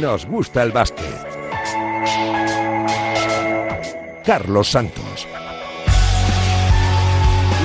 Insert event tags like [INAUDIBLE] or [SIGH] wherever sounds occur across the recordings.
nos gusta el básquet. Carlos Santos.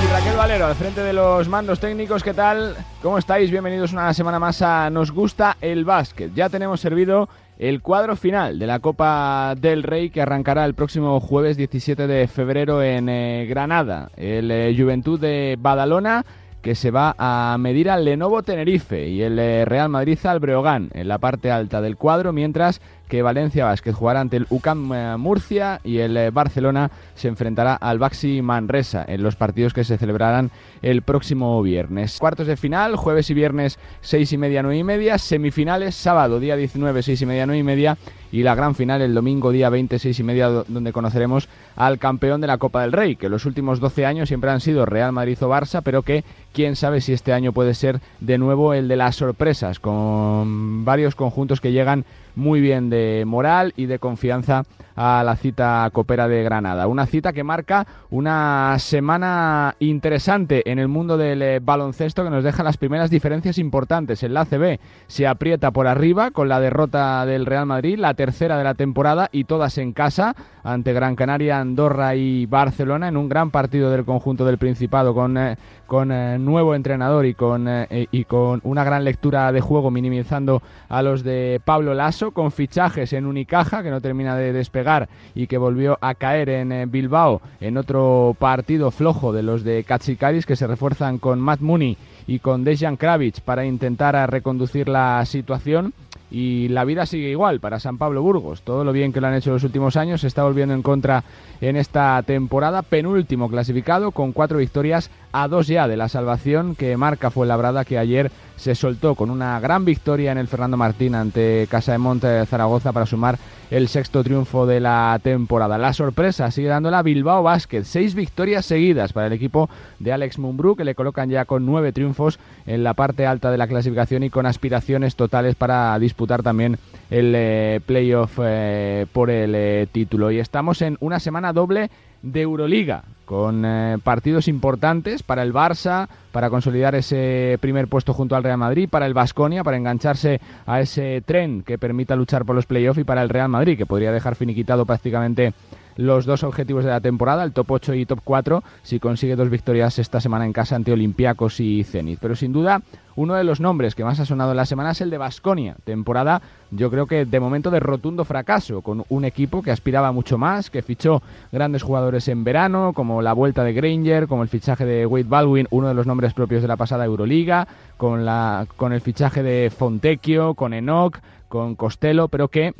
Y Raquel Valero, al frente de los mandos técnicos, ¿qué tal? ¿Cómo estáis? Bienvenidos una semana más a Nos gusta el básquet. Ya tenemos servido el cuadro final de la Copa del Rey que arrancará el próximo jueves 17 de febrero en eh, Granada. El eh, Juventud de Badalona que se va a medir al Lenovo Tenerife y el eh, Real Madrid al Breogán en la parte alta del cuadro, mientras que Valencia Vázquez jugará ante el UCAM eh, Murcia y el eh, Barcelona se enfrentará al Baxi Manresa en los partidos que se celebrarán el próximo viernes. Cuartos de final, jueves y viernes seis y media, nueve y media, semifinales, sábado día 19, seis y media, nueve y media y la gran final el domingo día 26 y media donde conoceremos al campeón de la Copa del Rey, que los últimos 12 años siempre han sido Real Madrid o Barça, pero que quién sabe si este año puede ser de nuevo el de las sorpresas, con varios conjuntos que llegan muy bien de moral y de confianza a la cita copera de Granada. Una cita que marca una semana interesante en el mundo del eh, baloncesto que nos deja las primeras diferencias importantes. El ACB se aprieta por arriba con la derrota del Real Madrid, la tercera de la temporada y todas en casa ante Gran Canaria, Andorra y Barcelona en un gran partido del conjunto del Principado con, eh, con eh, nuevo entrenador y con, y con una gran lectura de juego minimizando a los de Pablo Lasso con fichajes en Unicaja que no termina de despegar y que volvió a caer en eh, Bilbao en otro partido flojo de los de Katsikaris que se refuerzan con Matt Mooney y con Dejan Kravitz para intentar reconducir la situación y la vida sigue igual para San Pablo Burgos. Todo lo bien que lo han hecho los últimos años se está volviendo en contra en esta temporada. Penúltimo clasificado con cuatro victorias a dos ya de la salvación que marca fue Labrada que ayer se soltó con una gran victoria en el Fernando Martín ante Casa de Monte Zaragoza para sumar el sexto triunfo de la temporada. La sorpresa sigue dándola Bilbao Basket, seis victorias seguidas para el equipo de Alex Mumbrú que le colocan ya con nueve triunfos en la parte alta de la clasificación y con aspiraciones totales para disputar también el eh, playoff eh, por el eh, título. Y estamos en una semana doble de Euroliga, con eh, partidos importantes para el Barça, para consolidar ese primer puesto junto al Real Madrid, para el Vasconia, para engancharse a ese tren que permita luchar por los playoffs y para el Real Madrid, que podría dejar finiquitado prácticamente los dos objetivos de la temporada, el top 8 y top 4, si consigue dos victorias esta semana en casa ante Olympiacos y Zenit. Pero sin duda, uno de los nombres que más ha sonado en la semana es el de Basconia, temporada yo creo que de momento de rotundo fracaso, con un equipo que aspiraba mucho más, que fichó grandes jugadores en verano, como la vuelta de Granger, como el fichaje de Wade Baldwin, uno de los nombres propios de la pasada Euroliga, con, la, con el fichaje de Fontecchio, con Enoch, con Costello, pero que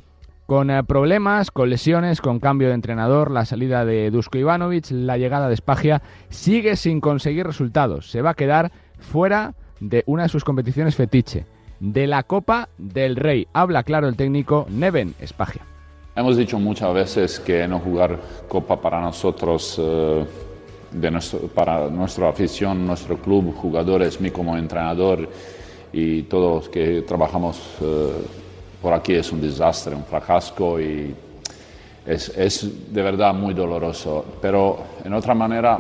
con eh, problemas, con lesiones, con cambio de entrenador, la salida de Dusko Ivanovic, la llegada de Spagia, sigue sin conseguir resultados. Se va a quedar fuera de una de sus competiciones fetiche, de la Copa del Rey. Habla claro el técnico Neven Spagia. Hemos dicho muchas veces que no jugar Copa para nosotros, eh, de nuestro, para nuestra afición, nuestro club, jugadores, mí como entrenador y todos que trabajamos. Eh, por aquí es un desastre, un fracaso y es, de verdad muy doloroso. Pero en otra manera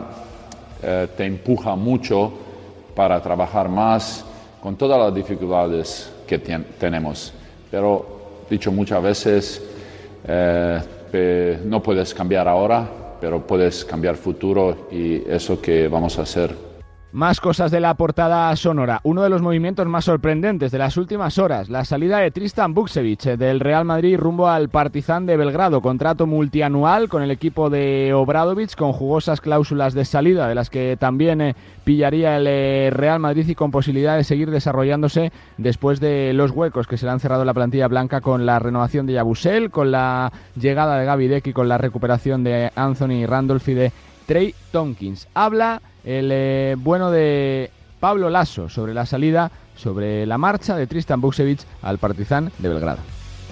eh, te empuja mucho para trabajar más con todas las dificultades que tenemos. Pero, dicho muchas veces, eh, no puedes cambiar ahora, pero puedes cambiar futuro y eso que vamos a hacer más cosas de la portada sonora. Uno de los movimientos más sorprendentes de las últimas horas, la salida de Tristan Buksevich eh, del Real Madrid rumbo al Partizan de Belgrado. Contrato multianual con el equipo de Obradovic, con jugosas cláusulas de salida, de las que también eh, pillaría el eh, Real Madrid y con posibilidad de seguir desarrollándose después de los huecos que se le han cerrado en la plantilla blanca con la renovación de Yabusel, con la llegada de Gaby Deck y con la recuperación de Anthony Randolph y de Trey Tompkins. Habla el eh, bueno de Pablo Lasso sobre la salida, sobre la marcha de Tristan Buksevich al Partizan de Belgrado.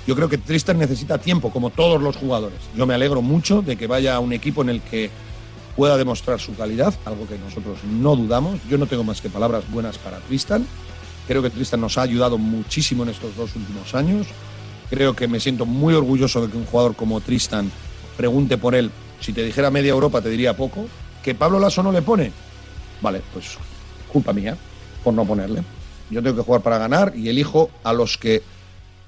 Yo creo que Tristan necesita tiempo, como todos los jugadores. Yo me alegro mucho de que vaya a un equipo en el que pueda demostrar su calidad, algo que nosotros no dudamos. Yo no tengo más que palabras buenas para Tristan. Creo que Tristan nos ha ayudado muchísimo en estos dos últimos años. Creo que me siento muy orgulloso de que un jugador como Tristan pregunte por él. Si te dijera media Europa te diría poco, ¿Que Pablo Lasso no le pone? Vale, pues culpa mía por no ponerle. Yo tengo que jugar para ganar y elijo a los que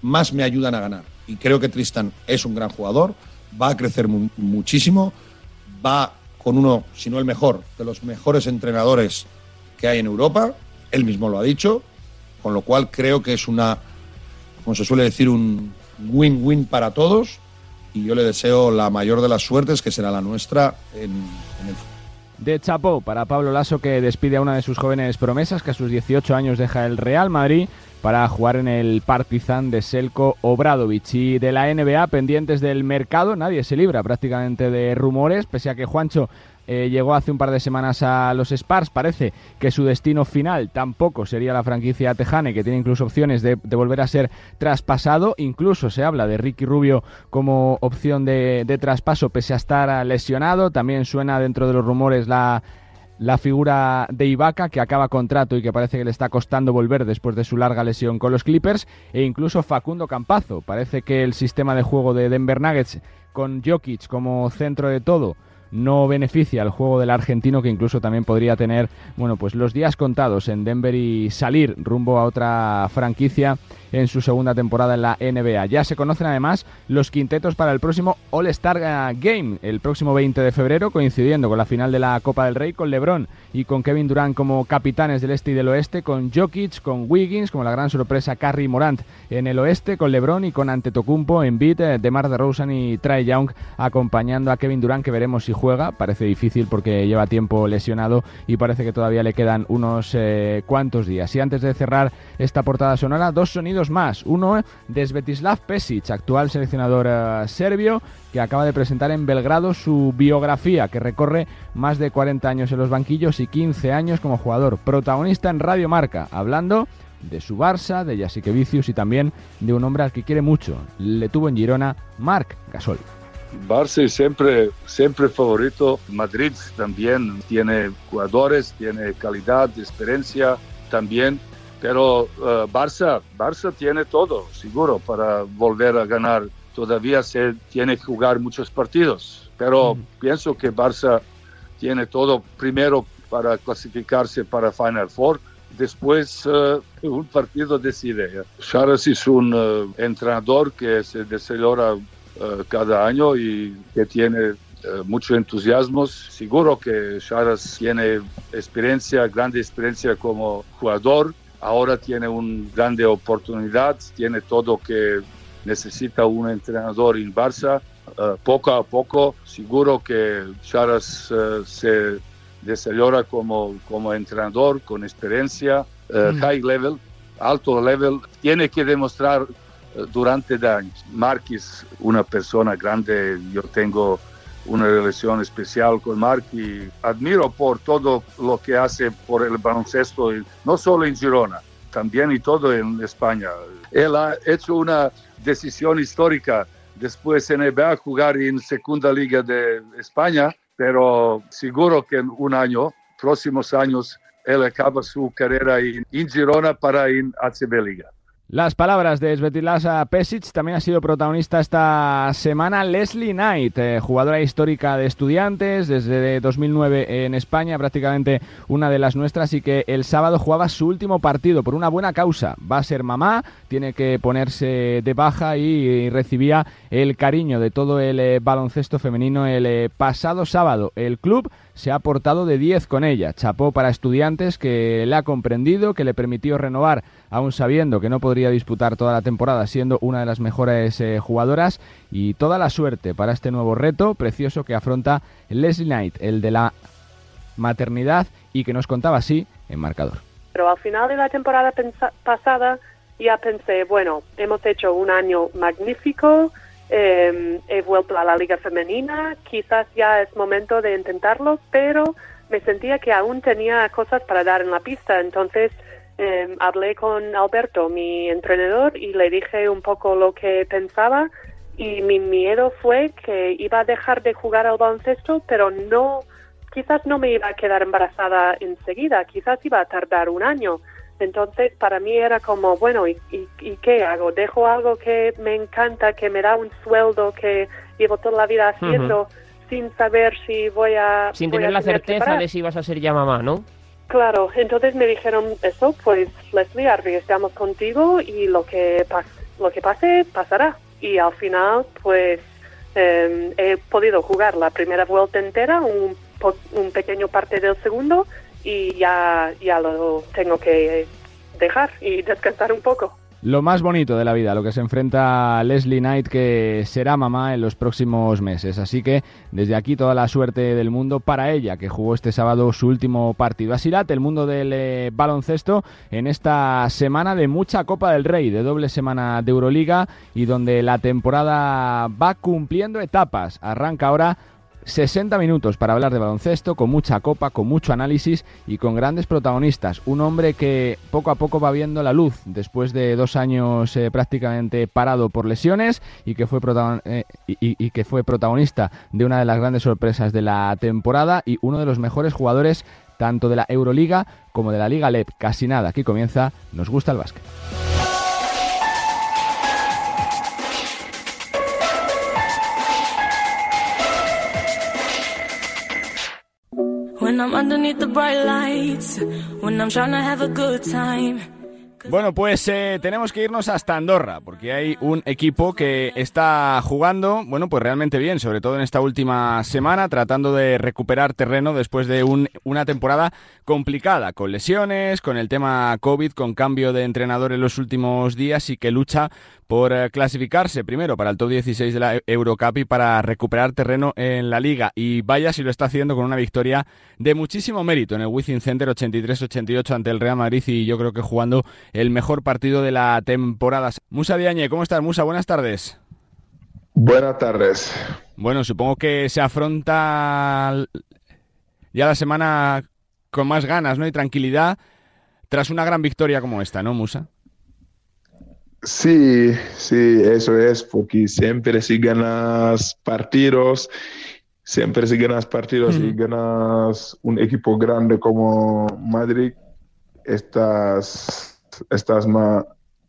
más me ayudan a ganar. Y creo que Tristan es un gran jugador, va a crecer muchísimo, va con uno, si no el mejor, de los mejores entrenadores que hay en Europa, él mismo lo ha dicho, con lo cual creo que es una, como se suele decir, un win-win para todos y yo le deseo la mayor de las suertes, que será la nuestra en, el. De chapó para Pablo Lasso que despide a una de sus jóvenes promesas que a sus 18 años deja el Real Madrid para jugar en el Partizan de Selko Obradovic. Y de la NBA, pendientes del mercado, nadie se libra prácticamente de rumores, pese a que Juancho eh, llegó hace un par de semanas a los Spars. Parece que su destino final tampoco sería la franquicia Tejane, que tiene incluso opciones de, volver a ser traspasado. Incluso se habla de Ricky Rubio como opción de, traspaso, pese a estar lesionado. También suena dentro de los rumores la la figura de Ibaka, que acaba contrato y que parece que le está costando volver después de su larga lesión con los Clippers, e incluso Facundo Campazo. Parece que el sistema de juego de Denver Nuggets, con Jokic como centro de todo, no beneficia al juego del argentino que incluso también podría tener, bueno, pues los días contados en Denver y salir rumbo a otra franquicia en su segunda temporada en la NBA. Ya se conocen además los quintetos para el próximo All-Star Game, el próximo 20 de febrero, coincidiendo con la final de la Copa del Rey, con LeBron y con Kevin Durant como capitanes del este y del oeste, con Jokic, con Wiggins, como la gran sorpresa Carrie Morant en el oeste, con LeBron y con Antetokounmpo, en beat de Mar de Rosen y Trae Young acompañando a Kevin Durant, que veremos si juega. Parece difícil porque lleva tiempo lesionado y parece que todavía le quedan unos eh, cuantos días. Y antes de cerrar esta portada sonora, dos sonidos más. Uno de Svetislav Pesic, actual seleccionador eh, serbio, que acaba de presentar en Belgrado su biografía, que recorre más de 40 años en los banquillos y 15 años como jugador. Protagonista en Radio Marca, hablando de su Barça, de Vicius y también de un hombre al que quiere mucho. Le tuvo en Girona Marc Gasol. Barça siempre, siempre favorito. Madrid también tiene jugadores, tiene calidad, experiencia también. Pero uh, Barça, Barça tiene todo, seguro, para volver a ganar. Todavía se tiene que jugar muchos partidos, pero pienso que Barça tiene todo primero para clasificarse para Final Four. Después uh, un partido decide. Charas es un uh, entrenador que se desarrolla cada año y que tiene mucho entusiasmo. Seguro que Charas tiene experiencia, grande experiencia como jugador ahora tiene una grande oportunidad, tiene todo que necesita un entrenador en Barça. Eh, poco a poco, seguro que Charas eh, se desarrolla como, como entrenador con experiencia, eh, mm. high level, alto level. Tiene que demostrar durante años. Marquis, una persona grande, yo tengo una relación especial con y admiro por todo lo que hace por el baloncesto, no solo en Girona, también y todo en España. Él ha hecho una decisión histórica después en NBA jugar en Segunda Liga de España, pero seguro que en un año, próximos años, él acaba su carrera en Girona para en ACB Liga. Las palabras de Svetlana Pesic también ha sido protagonista esta semana Leslie Knight, eh, jugadora histórica de estudiantes desde 2009 en España, prácticamente una de las nuestras y que el sábado jugaba su último partido por una buena causa. Va a ser mamá, tiene que ponerse de baja y, recibía el cariño de todo el eh, baloncesto femenino el eh, pasado sábado. El club se ha portado de 10 con ella. Chapó para estudiantes que le ha comprendido, que le permitió renovar, aún sabiendo que no podría disputar toda la temporada, siendo una de las mejores eh, jugadoras. Y toda la suerte para este nuevo reto precioso que afronta Leslie Knight, el de la maternidad, y que nos contaba así en marcador. Pero al final de la temporada pasada ya pensé, bueno, hemos hecho un año magnífico, eh, he vuelto a la liga femenina, quizás ya es momento de intentarlo, pero me sentía que aún tenía cosas para dar en la pista, entonces eh, hablé con Alberto, mi entrenador, y le dije un poco lo que pensaba. Y mi miedo fue que iba a dejar de jugar al baloncesto, pero no, quizás no me iba a quedar embarazada enseguida, quizás iba a tardar un año. Entonces, para mí era como, bueno, ¿y, y, qué hago? ¿Dejo algo que me encanta, que me da un sueldo que llevo toda la vida haciendo, sin saber si voy a... Sin tener la certeza de si vas a ser ya mamá, ¿no? Claro, entonces me dijeron eso, pues Leslie, arriesgamos contigo y lo que lo que pase, pasará. Y al final, pues em, he podido jugar la primera vuelta entera, un, un pequeño parte del segundo, y ya, ya lo tengo que dejar y descansar un poco lo más bonito de la vida, lo que se enfrenta Leslie Knight, que será mamá en los próximos meses. Así que desde aquí toda la suerte del mundo para ella, que jugó este sábado su último partido. Así late el mundo del eh, baloncesto en esta semana de mucha Copa del Rey, de doble semana de Euroliga y donde la temporada va cumpliendo etapas. Arranca ahora 60 minutos para hablar de baloncesto, con mucha copa, con mucho análisis y con grandes protagonistas. Un hombre que poco a poco va viendo la luz después de dos años eh, prácticamente parado por lesiones y que, fue eh, y, que fue protagonista de una de las grandes sorpresas de la temporada y uno de los mejores jugadores tanto de la Euroliga como de la Liga LEP. Casi nada, aquí comienza Nos gusta el básquet. When I'm underneath the bright lights, when I'm trying to have a good time. Bueno, pues eh, tenemos que irnos hasta Andorra, porque hay un equipo que está jugando, bueno, pues realmente bien, sobre todo en esta última semana, tratando de recuperar terreno después de una temporada complicada, con lesiones, con el tema COVID, con cambio de entrenador en los últimos días y que lucha por eh, clasificarse primero para el top 16 de la Eurocup y para recuperar terreno en la liga. Y vaya si lo está haciendo con una victoria de muchísimo mérito en el Wizzing Center 83-88 ante el Real Madrid y yo creo que jugando el mejor partido de la temporada. Musa Diañe, ¿cómo estás Musa? Buenas tardes. Buenas tardes. Bueno, supongo que se afronta ya la semana con más ganas ¿no? y tranquilidad tras una gran victoria como esta, ¿no, Musa? Sí, sí, eso es, porque siempre si ganas partidos, siempre si ganas partidos y ganas un equipo grande como Madrid, estás, estás, más,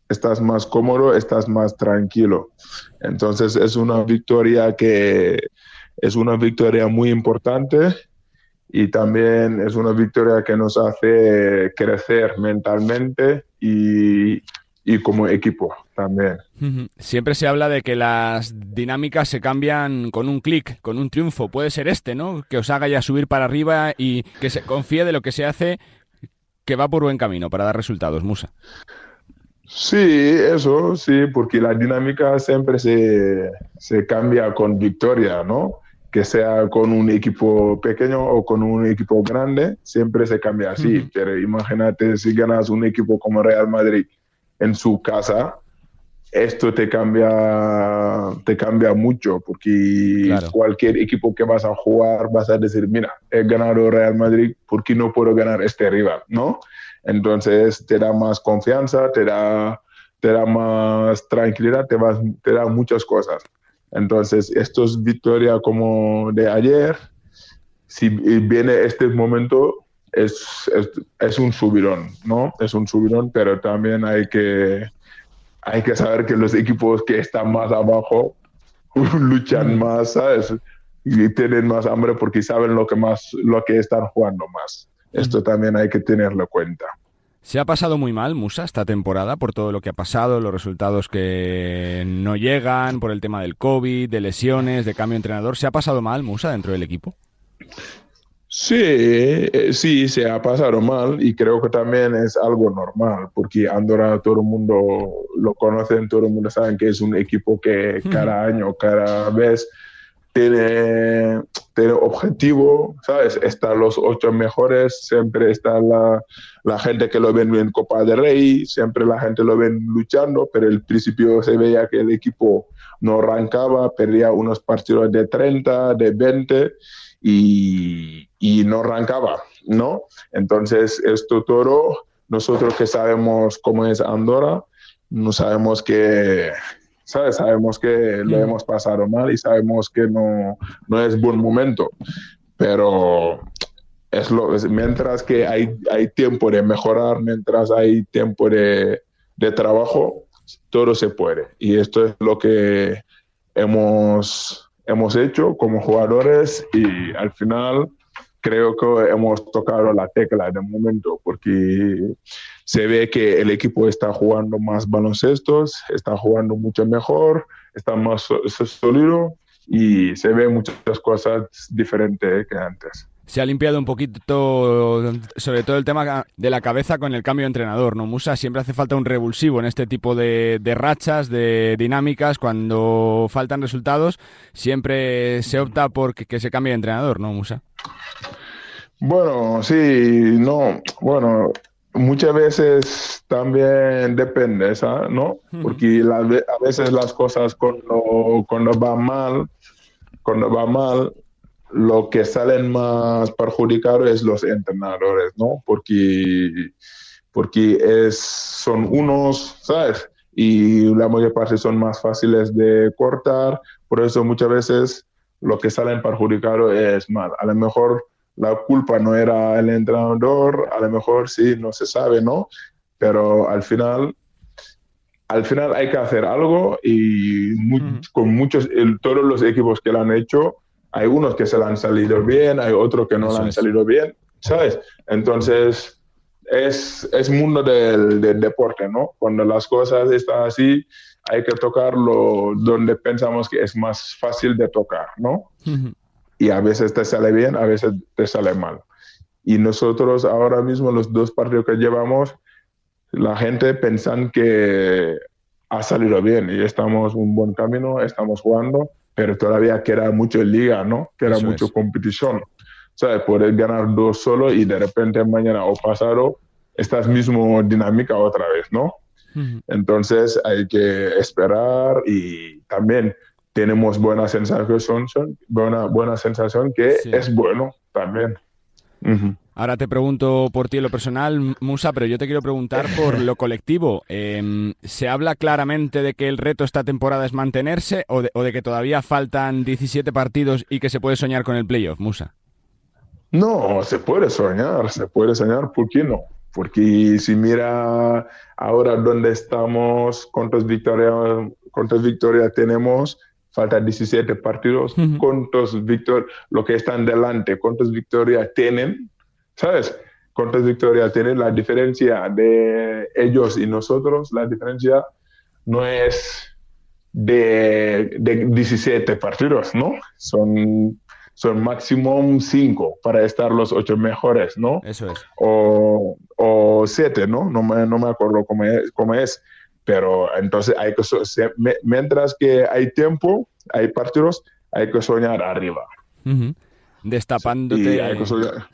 estás más cómodo, estás más tranquilo. Entonces es una victoria que es una victoria muy importante y también es una victoria que nos hace crecer mentalmente y y como equipo también. Siempre se habla de que las dinámicas se cambian con un clic, con un triunfo. Puede ser este, ¿no? Que os haga ya subir para arriba y que se confíe de lo que se hace, que va por buen camino para dar resultados, Musa. Sí, eso, sí, porque la dinámica siempre se, se cambia con victoria, ¿no? Que sea con un equipo pequeño o con un equipo grande, siempre se cambia así. Pero imagínate si ganas un equipo como Real Madrid en su casa, esto te cambia, te cambia mucho, porque cualquier equipo que vas a jugar vas a decir, mira, he ganado Real Madrid, ¿por qué no puedo ganar este rival? ¿No? Entonces te da más confianza, te da, te da más tranquilidad, te, te da muchas cosas. Entonces, esto es victoria como de ayer. Si viene este momento, es, es, un subidón, ¿no? Es un subidón, pero también hay que, hay que saber que los equipos que están más abajo [LAUGHS] luchan más, ¿sabes? Y tienen más hambre porque saben lo que, más, lo que están jugando más. Esto también hay que tenerlo en cuenta. ¿Se ha pasado muy mal Musa esta temporada por todo lo que ha pasado, los resultados que no llegan, por el tema del COVID, de lesiones, de cambio de entrenador? ¿Se ha pasado mal Musa dentro del equipo? Sí, eh, sí, se ha pasado mal y creo que también es algo normal, porque Andorra todo el mundo lo conocen, todo el mundo sabe que es un equipo que cada año, cada vez tiene, tiene objetivo, ¿sabes? Están los ocho mejores, siempre está la, la gente que lo ven en Copa de Rey, siempre la gente lo ven luchando, pero al principio se veía que el equipo no arrancaba, perdía unos partidos de 30, de 20 y, y no arrancaba, ¿no? Entonces, esto todo, nosotros que sabemos cómo es Andorra, no sabemos que, ¿sabes? Sabemos que lo hemos pasado mal y sabemos que no, no es buen momento, pero es lo, mientras que hay, hay tiempo de mejorar, mientras hay tiempo de, de trabajo, todo se puede. Y esto es lo que hemos, hemos hecho como jugadores y al final creo que hemos tocado la tecla de momento, porque se ve que el equipo está jugando más baloncestos, está jugando mucho mejor, está más sólido y se ve muchas cosas diferentes que antes se ha limpiado un poquito, sobre todo el tema de la cabeza con el cambio de entrenador, ¿no? Musa siempre hace falta un revulsivo en este tipo de, rachas, de dinámicas, cuando faltan resultados, siempre se opta por que, se cambie de entrenador, ¿no, Musa? Bueno, sí, no, bueno, muchas veces también depende, ¿sabes? ¿no? Porque a veces las cosas cuando, cuando van mal, cuando va mal, lo que salen más perjudicados es los entrenadores, ¿no? Porque, porque es, son unos, ¿sabes? Y la mayor parte son más fáciles de cortar, por eso muchas veces lo que salen perjudicados es mal. A lo mejor la culpa no era el entrenador, a lo mejor sí, no se sabe, ¿no? Pero al final, al final hay que hacer algo y con muchos, todos los equipos que lo han hecho, hay unos que se le han salido bien, hay otros que no le han salido bien, ¿sabes? Entonces, es, es mundo del, del, deporte, ¿no? Cuando las cosas están así, hay que tocarlo donde pensamos que es más fácil de tocar, ¿no? Y a veces te sale bien, a veces te sale mal. Y nosotros ahora mismo, los dos partidos que llevamos, la gente piensa que ha salido bien y estamos un buen camino, estamos jugando pero todavía queda mucho liga, ¿no? Queda mucho competición. ¿Sabes? Puedes ganar dos solo y de repente mañana o pasado estás mismo dinámica otra vez, ¿no? Entonces hay que esperar y también tenemos buena sensación, buena, buena sensación que es bueno también. Ahora te pregunto por ti en lo personal, Musa, pero yo te quiero preguntar por lo colectivo. Em, ¿Se habla claramente de que el reto esta temporada es mantenerse o de, que todavía faltan 17 partidos y que se puede soñar con el playoff, Musa? No, se puede soñar, se puede soñar, ¿por qué no? Porque si mira ahora dónde estamos, cuántas victorias, cuántas victorias tenemos, faltan 17 partidos, cuántos victorias, lo que están delante, cuántas victorias tienen, ¿sabes? ¿Cuántas victorias tienen? La diferencia de ellos y nosotros, la diferencia no es de, de 17 partidos, ¿no? Son, son máximo 5 para estar los 8 mejores, ¿no? Eso es. O, o 7, ¿no? No me, no me acuerdo cómo es, cómo es. Pero entonces hay que, mientras que hay tiempo, hay partidos, hay que soñar arriba. Destapándote.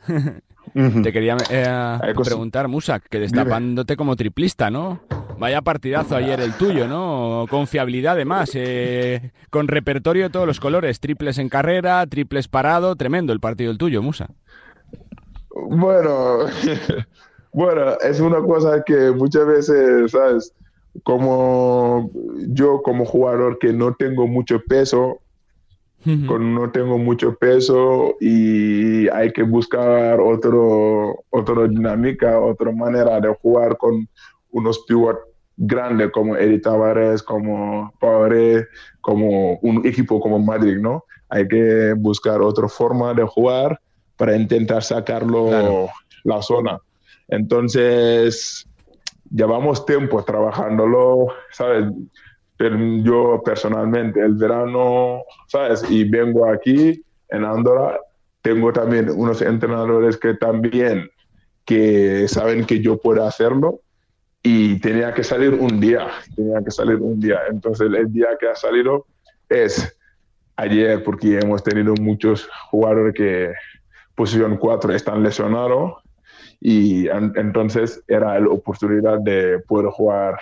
[LAUGHS] Te quería eh, preguntar, Musa, que destapándote como triplista, ¿no? Vaya partidazo ayer el tuyo, ¿no? Con fiabilidad además, eh, con repertorio de todos los colores, triples en carrera, triples parado, tremendo el partido el tuyo, Musa. Bueno, [LAUGHS] bueno, es una cosa que muchas veces, ¿sabes? Como yo como jugador que no tengo mucho peso, con no tengo mucho peso y hay que buscar otro, otra dinámica, otra manera de jugar con unos pivot grandes como Edith Tavares, como Power, como un equipo como Madrid, ¿no? Hay que buscar otra forma de jugar para intentar sacarlo la zona. Entonces, llevamos tiempo trabajándolo, ¿sabes? Yo personalmente el verano, ¿sabes? Y vengo aquí en Andorra, tengo también unos entrenadores que también que saben que yo puedo hacerlo y tenía que salir un día, tenía que salir un día. Entonces el día que ha salido es ayer porque hemos tenido muchos jugadores que posición 4 están lesionados y entonces era la oportunidad de poder jugar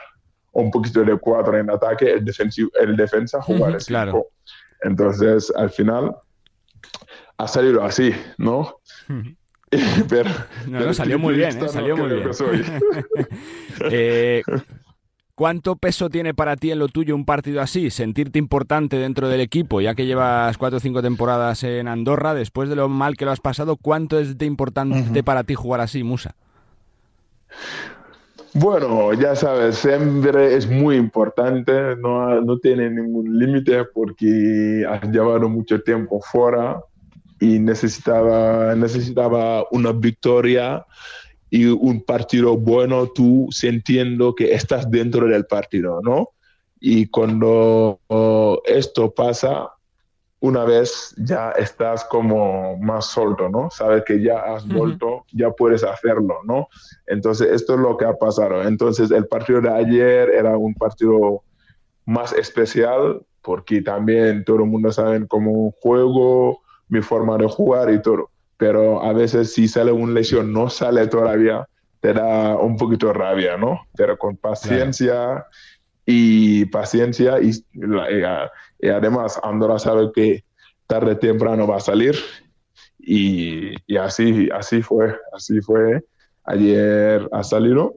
un poquito de cuatro en ataque, el, defensivo, el defensa jugar el claro. Entonces, al final, ha salido así, ¿no? [LAUGHS] pero, no, salió muy bien, ¿eh? salió muy bien. [LAUGHS] [LAUGHS] eh, ¿Cuánto peso tiene para ti en lo tuyo un partido así? Sentirte importante dentro del equipo, ya que llevas cuatro o cinco temporadas en Andorra, después de lo mal que lo has pasado, ¿cuánto es de importante para ti jugar así, Musa? Bueno, ya sabes, siempre es muy importante, no, no tiene ningún límite porque has llevado mucho tiempo fuera y necesitaba, necesitaba una victoria y un partido bueno, tú sintiendo que estás dentro del partido, ¿no? Y cuando oh, esto pasa, una vez ya estás como más solto, ¿no? Sabes que ya has vuelto, ya puedes hacerlo, ¿no? Entonces, esto es lo que ha pasado. Entonces, el partido de ayer era un partido más especial porque también todo el mundo sabe cómo juego, mi forma de jugar y todo. Pero a veces si sale una lesión, no sale todavía, te da un poquito de rabia, ¿no? Pero con paciencia y paciencia y, y, además Andorra sabe que tarde o temprano va a salir y, y, así, así fue, así fue. Ayer ha salido,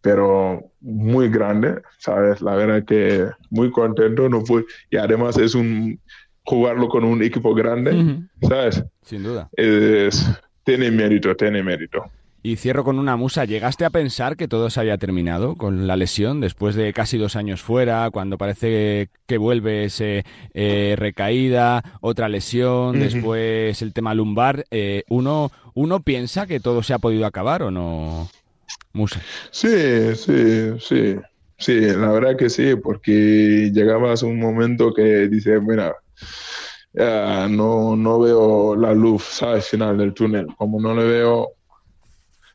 pero muy grande, ¿sabes? La verdad que muy contento, no fue, y además es un jugarlo con un equipo grande, ¿sabes? Sin duda. Es, tiene mérito, tiene mérito. Y cierro con una musa. ¿Llegaste a pensar que todo se había terminado con la lesión después de casi dos años fuera, cuando parece que vuelve ese eh, recaída, otra lesión, después el tema lumbar? Eh, uno, ¿Uno piensa que todo se ha podido acabar o no, Musa? Sí, sí, sí. Sí, la verdad que sí, porque llegabas a un momento que dices, mira, no, no veo la luz, ¿sabes? Final del túnel. Como no le veo,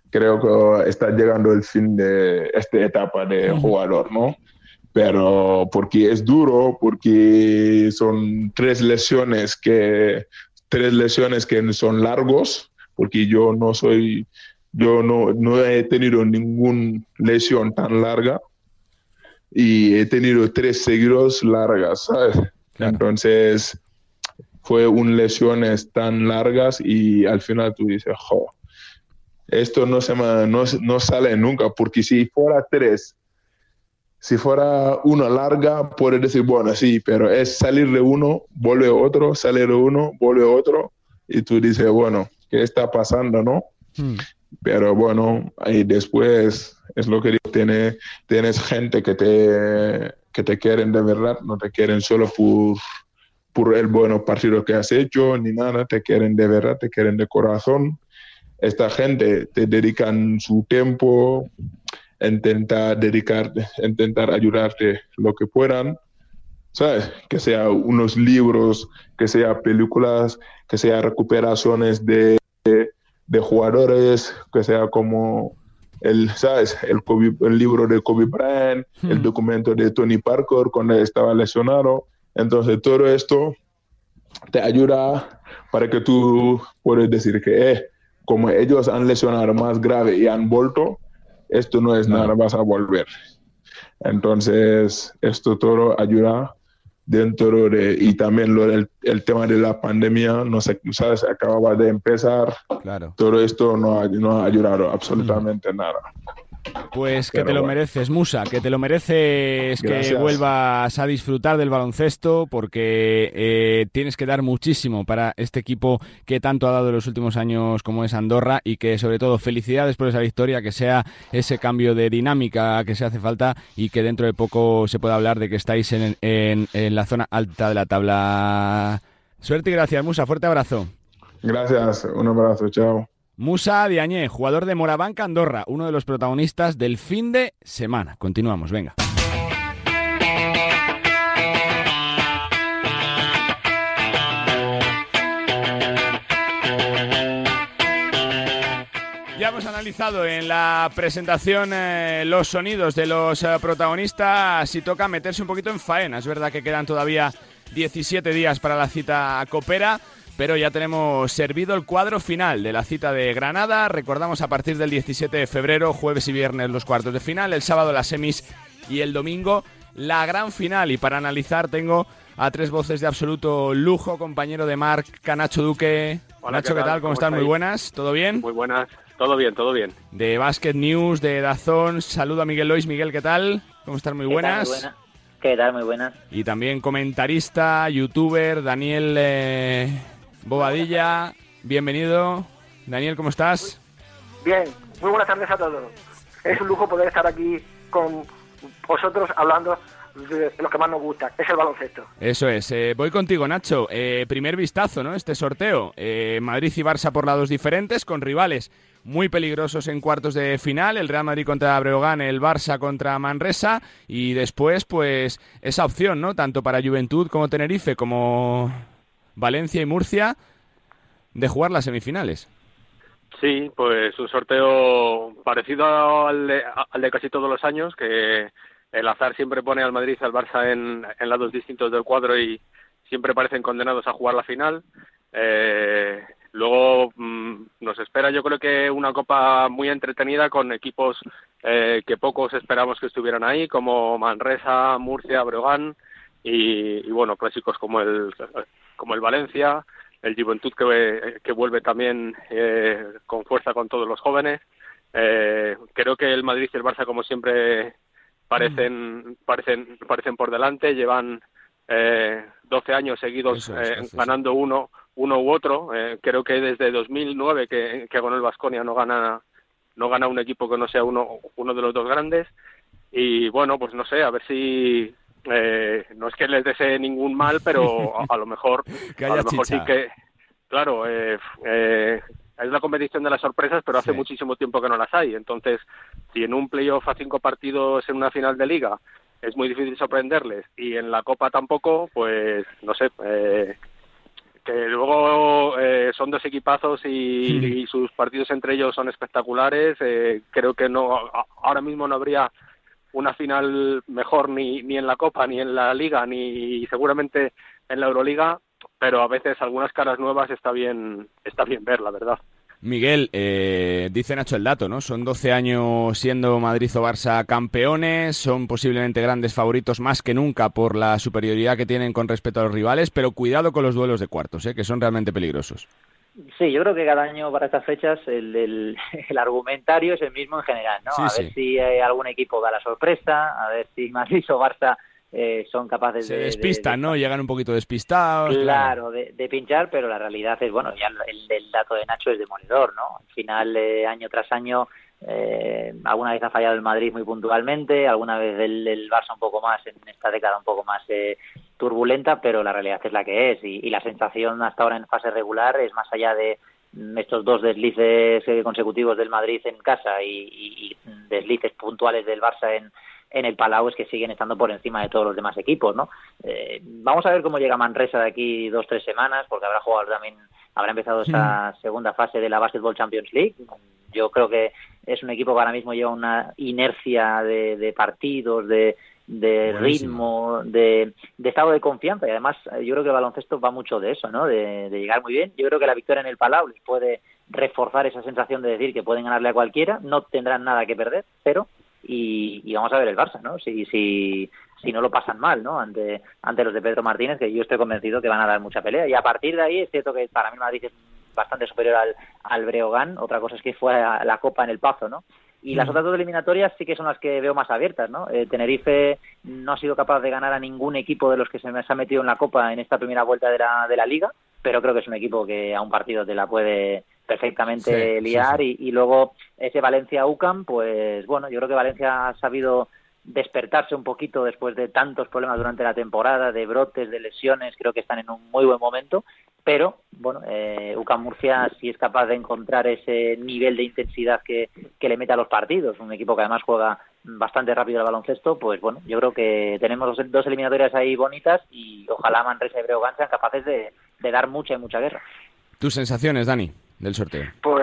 creo que está llegando el fin de esta etapa de jugador, ¿no? Pero porque es duro, porque son tres lesiones que, tres lesiones que son largos, porque yo no soy, yo no, no he tenido ninguna lesión tan larga y he tenido tres seguidos largas, ¿sabes? Entonces, fue un lesiones tan largas y al final tú dices, jo, esto no, se no, no sale nunca, porque si fuera tres, si fuera una larga, puedes decir, bueno, sí, pero es salir de uno, vuelve otro, salir de uno, vuelve otro, y tú dices, bueno, ¿qué está pasando, no? Hmm. Pero bueno, ahí después es lo que digo, tiene, tienes gente que te, que te quieren de verdad, no te quieren solo por, por el bueno partido que has hecho, ni nada, te quieren de verdad, te quieren de corazón esta gente te dedican su tiempo, intentar dedicar, intentar ayudarte lo que puedan, ¿sabes? Que sea unos libros, que sea películas, que sea recuperaciones de, de, jugadores, que sea como el, ¿sabes? El, el libro de Kobe Bryant, el hmm. documento de Tony Parker cuando estaba lesionado. Entonces, todo esto te ayuda para que tú puedas decir que, eh, como ellos han lesionado más grave y han vuelto, esto no es nada, vas a volver. Entonces, esto todo ayuda dentro de, y también lo, el, el tema de la pandemia, no sé, sabes, acababa de empezar, claro. todo esto no ha, no ha ayudado absolutamente nada. Pues que te lo mereces, Musa, que te lo mereces que vuelvas a disfrutar del baloncesto porque eh, tienes que dar muchísimo para este equipo que tanto ha dado en los últimos años como es Andorra y que sobre todo felicidades por esa victoria, que sea ese cambio de dinámica que se hace falta y que dentro de poco se pueda hablar de que estáis en, en la zona alta de la tabla. Suerte y gracias, Musa. Fuerte abrazo. Gracias, un abrazo, chao. Musa Diañé, jugador de Morabanca Andorra, uno de los protagonistas del fin de semana. Continuamos, venga. Ya hemos analizado en la presentación eh, los sonidos de los eh, protagonistas y toca meterse un poquito en faena. Es verdad que quedan todavía 17 días para la cita copera pero ya tenemos servido el cuadro final de la cita de Granada. Recordamos a partir del 17 de febrero, jueves y viernes los cuartos de final, el sábado las semis y el domingo la gran final. Y para analizar tengo a tres voces de absoluto lujo, compañero de Marc, Canacho Duque. Hola, Nacho, ¿qué tal? ¿Cómo, están? Muy buenas, ¿todo bien? Muy buenas, todo bien, todo bien. De Basket News, de Dazón, saludo a Miguel Lois. Miguel, ¿qué tal? ¿Cómo están? Muy buenas. ¿Qué tal? Muy buenas. Y también comentarista, youtuber, Daniel eh, Bobadilla, bienvenido. Daniel, ¿cómo estás? Bien, muy buenas tardes a todos. Es un lujo poder estar aquí con vosotros hablando de los que más nos gustan, es el baloncesto. Eso es. Eh, voy contigo, Nacho. Eh, primer vistazo, ¿no? Este sorteo. Eh, Madrid y Barça por lados diferentes, con rivales muy peligrosos en cuartos de final, el Real Madrid contra Breogán, el Barça contra Manresa y después pues esa opción, ¿no? Tanto para Juventud como Tenerife como Valencia y Murcia de jugar las semifinales. Sí, pues un sorteo parecido al de, al de casi todos los años, que el azar siempre pone al Madrid y al Barça en, lados distintos del cuadro y siempre parecen condenados a jugar la final. Eh, luego mm, nos espera yo creo que una copa muy entretenida con equipos eh, que pocos esperamos que estuvieran ahí, como Manresa, Murcia, Breogán y, y bueno, clásicos como el, como el Valencia, el Juventud que, que vuelve también eh, con fuerza con todos los jóvenes. Eh, creo que el Madrid y el Barça, como siempre, parecen, parecen, parecen por delante, llevan eh, 12 años seguidos Eso eh, eso ganando uno, uno u otro. Eh, creo que desde 2009 que, que con el Vasconia no gana, no gana un equipo que no sea uno, uno de los dos grandes. Y bueno, pues no sé, a ver si eh, no es que les desee ningún mal, pero a, a lo mejor, [LAUGHS] a lo mejor sí que, claro, eh, eh, es la competición de las sorpresas, pero hace Sí. muchísimo tiempo que no las hay. Entonces, si en un playoff a cinco partidos en una final de liga es muy difícil sorprenderles y en la Copa tampoco, pues no sé. Eh, que luego eh, son dos equipazos y, Hmm. y sus partidos entre ellos son espectaculares. eh, creo que no ahora mismo no habría una final mejor ni, ni en la Copa, ni en la Liga, ni seguramente en la Euroliga, pero a veces algunas caras nuevas está bien, está bien ver, la verdad. Miguel, eh, dice Nacho el dato, ¿no? Son 12 años siendo Madrid o Barça campeones, son posiblemente grandes favoritos más que nunca por la superioridad que tienen con respecto a los rivales, pero cuidado con los duelos de cuartos, ¿eh? que son realmente peligrosos. Sí, yo creo que cada año para estas fechas el, el, [LAUGHS] el argumentario es el mismo en general, ¿no? Sí, a sí. ver si eh, algún equipo da la sorpresa, a ver si Madrid [LAUGHS] o Barça eh, son capaces Se de... de- despistan, de- ¿no? Llegan un poquito despistados. Claro, de, de pinchar, pero la realidad es, bueno, ya el, el dato de Nacho es demoledor, ¿no? Al final, eh, año tras año, eh, alguna vez ha fallado el Madrid muy puntualmente, alguna vez el, el Barça un poco más, en esta década un poco más eh, turbulenta, pero la realidad es la que es. Y, y la sensación hasta ahora en fase regular es más allá de mm, estos dos deslices eh, consecutivos del Madrid en casa y, deslices puntuales del Barça en, en el Palau es que siguen estando por encima de todos los demás equipos, ¿no? Eh, vamos a ver cómo llega Manresa de aquí dos tres semanas, porque habrá jugado también, habrá empezado esa segunda fase de la Basketball Champions League. Yo creo que es un equipo que ahora mismo lleva una inercia de, de partidos, de, de Buenísimo. ritmo, de, de estado de confianza. Y además, eh, yo creo que el baloncesto va mucho de eso, ¿no? De, de llegar muy bien. Yo creo que la victoria en el Palau les puede reforzar esa sensación de decir que pueden ganarle a cualquiera. No tendrán nada que perder, pero y, y vamos a ver el Barça, ¿no? Si, si, si no lo pasan mal, ¿no? Ante, ante los de Pedro Martínez, que yo estoy convencido que van a dar mucha pelea. Y a partir de ahí es cierto que para mí Madrid es bastante superior al, al Breogán. Otra cosa es que fue a la Copa en el Pazo, ¿no? Y las otras dos eliminatorias sí que son las que veo más abiertas, ¿no? Eh, Tenerife no ha sido capaz de ganar a ningún equipo de los que se me se ha metido en la Copa en esta primera vuelta de la, de la Liga, pero creo que es un equipo que a un partido te la puede perfectamente Sí, liar sí. Y, y luego ese Valencia-UCAM, pues bueno, yo creo que Valencia ha sabido despertarse un poquito después de tantos problemas durante la temporada, de brotes, de lesiones, creo que están en un muy buen momento, pero bueno, eh, UCAM Murcia sí es capaz de encontrar ese nivel de intensidad que, que le mete a los partidos, un equipo que además juega bastante rápido el baloncesto, pues bueno, yo creo que tenemos dos, eliminatorias ahí bonitas y ojalá Manresa y Breogán sean capaces de, de dar mucha y mucha guerra. Tus sensaciones, Dani, del sorteo. Pues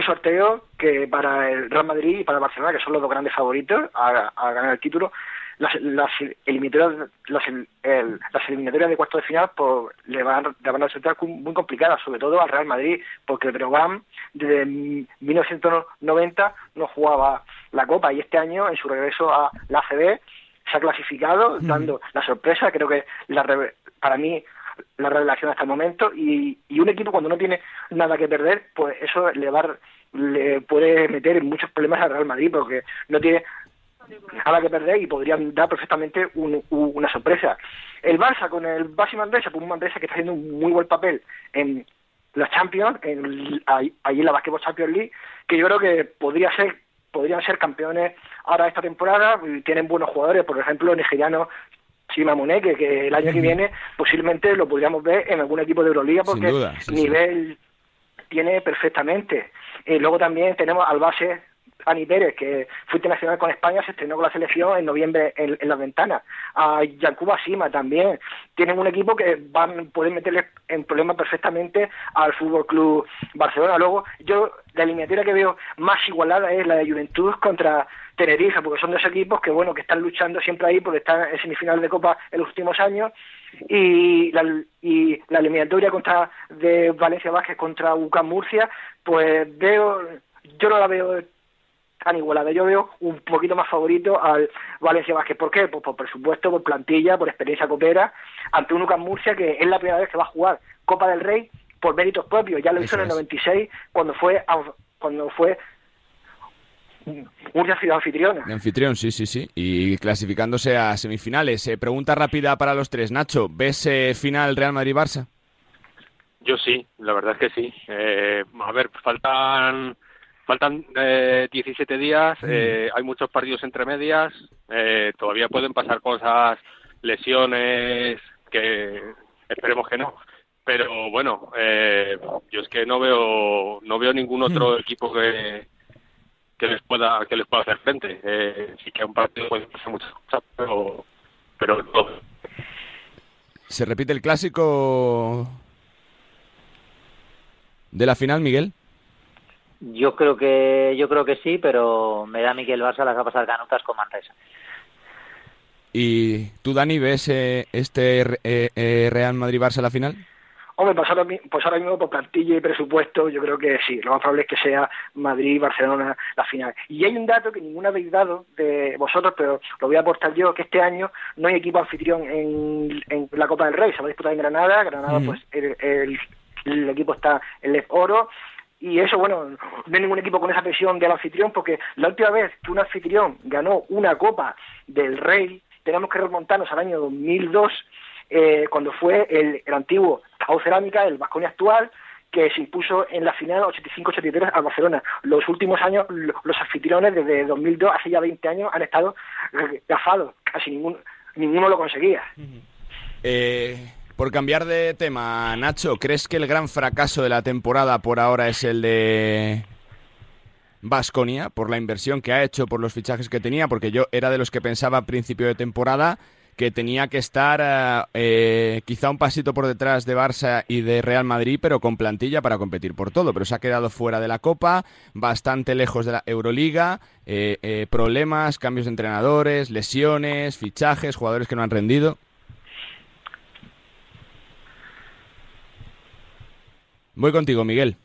un sorteo que para el Real Madrid y para el Barcelona, que son los dos grandes favoritos a, a ganar el título, las, las eliminatorias las, el- las eliminatorias de cuartos de final pues, le van, le van a resultar muy complicadas, sobre todo al Real Madrid, porque el Breogán desde 1990 no jugaba la Copa y este año en su regreso a la ACB se ha clasificado, dando la sorpresa, creo que la, para mí la revelación hasta el momento y, y un equipo cuando no tiene nada que perder, pues eso le va le puede meter muchos problemas al Real Madrid porque no tiene nada que perder y podrían dar perfectamente un- un- una sorpresa. El Barça con el Basi Manresa, pues un Manresa que está haciendo un muy buen papel en la Champions, en, ahí en la Basketball Champions League, que yo creo que podría ser podrían ser campeones ahora esta temporada. y Tienen buenos jugadores, por ejemplo, nigeriano Sima Muneke, que el año que viene posiblemente lo podríamos ver en algún equipo de Euroliga porque duda, sí, sí. nivel tiene perfectamente. Y luego también tenemos al base Ani Pérez, que fue internacional con España, se estrenó con la selección en noviembre en, las ventanas. A Yankuba Sima también. Tienen un equipo que van pueden meterle en problemas perfectamente al Fútbol Club Barcelona. Luego, yo la eliminatoria que veo más igualada es la de Juventud contra Tenerife, porque son dos equipos que bueno que están luchando siempre ahí porque están en semifinal de Copa en los últimos años y la, y la eliminatoria contra de Valencia Vázquez contra UCAM Murcia, pues veo yo no la veo tan igualada. Yo veo un poquito más favorito al Valencia Vázquez. ¿Por qué? Pues por presupuesto, por plantilla, por experiencia copera, ante un UCAM Murcia que es la primera vez que va a jugar Copa del Rey por méritos propios. Ya lo hizo en el 96 cuando fue a- cuando fue Murcia ciudad anfitriona. De anfitrión, sí, sí, sí. Y clasificándose a semifinales. Eh, pregunta rápida para los tres. Nacho, ¿ves eh, final Real Madrid-Barça? Yo sí, la verdad es que sí. Eh, a ver, faltan faltan eh, 17 días, eh, hay muchos partidos entre medias, eh, todavía pueden pasar cosas, lesiones, que esperemos que no. Pero bueno, eh, yo es que no veo no veo ningún otro equipo que que les pueda que les pueda hacer frente. Eh, sí que un partido puede pasar muchas cosas, pero pero no. ¿Se repite el clásico de la final, Miguel? Yo creo que yo creo que sí, pero me da a mí que el Barça las va a pasar canutas con Manresa. ¿Y tú, Dani, ves eh, este eh, eh, Real Madrid-Barça a la final? Hombre, pues ahora, mi- pues ahora mismo por plantilla y presupuesto, yo creo que sí, lo más probable es que sea Madrid-Barcelona la final. Y hay un dato que ninguno habéis dado de vosotros, pero lo voy a aportar yo, que este año no hay equipo anfitrión en, en la Copa del Rey, se va a disputar en Granada, Granada pues el, el- el equipo está en Les Oro, y eso, bueno, no hay ningún equipo con esa presión del anfitrión, porque la última vez que un anfitrión ganó una Copa del Rey, tenemos que remontarnos al año 2002, eh, cuando fue el, el antiguo Tau Cerámica, el Vasconia actual, que se impuso en la final 85-83 a Barcelona. Los últimos años, lo- los anfitriones, desde 2002, hace ya 20 años, han estado gafados. Casi ninguno, ninguno lo conseguía. Eh, por cambiar de tema, Nacho, ¿crees que el gran fracaso de la temporada por ahora es el de Vasconia por la inversión que ha hecho, por los fichajes que tenía? Porque yo era de los que pensaba a principio de temporada que tenía que estar eh, eh, quizá un pasito por detrás de Barça y de Real Madrid, pero con plantilla para competir por todo. Pero se ha quedado fuera de la Copa, bastante lejos de la Euroliga, eh, eh, problemas, cambios de entrenadores, lesiones, fichajes, jugadores que no han rendido. Voy contigo, Miguel.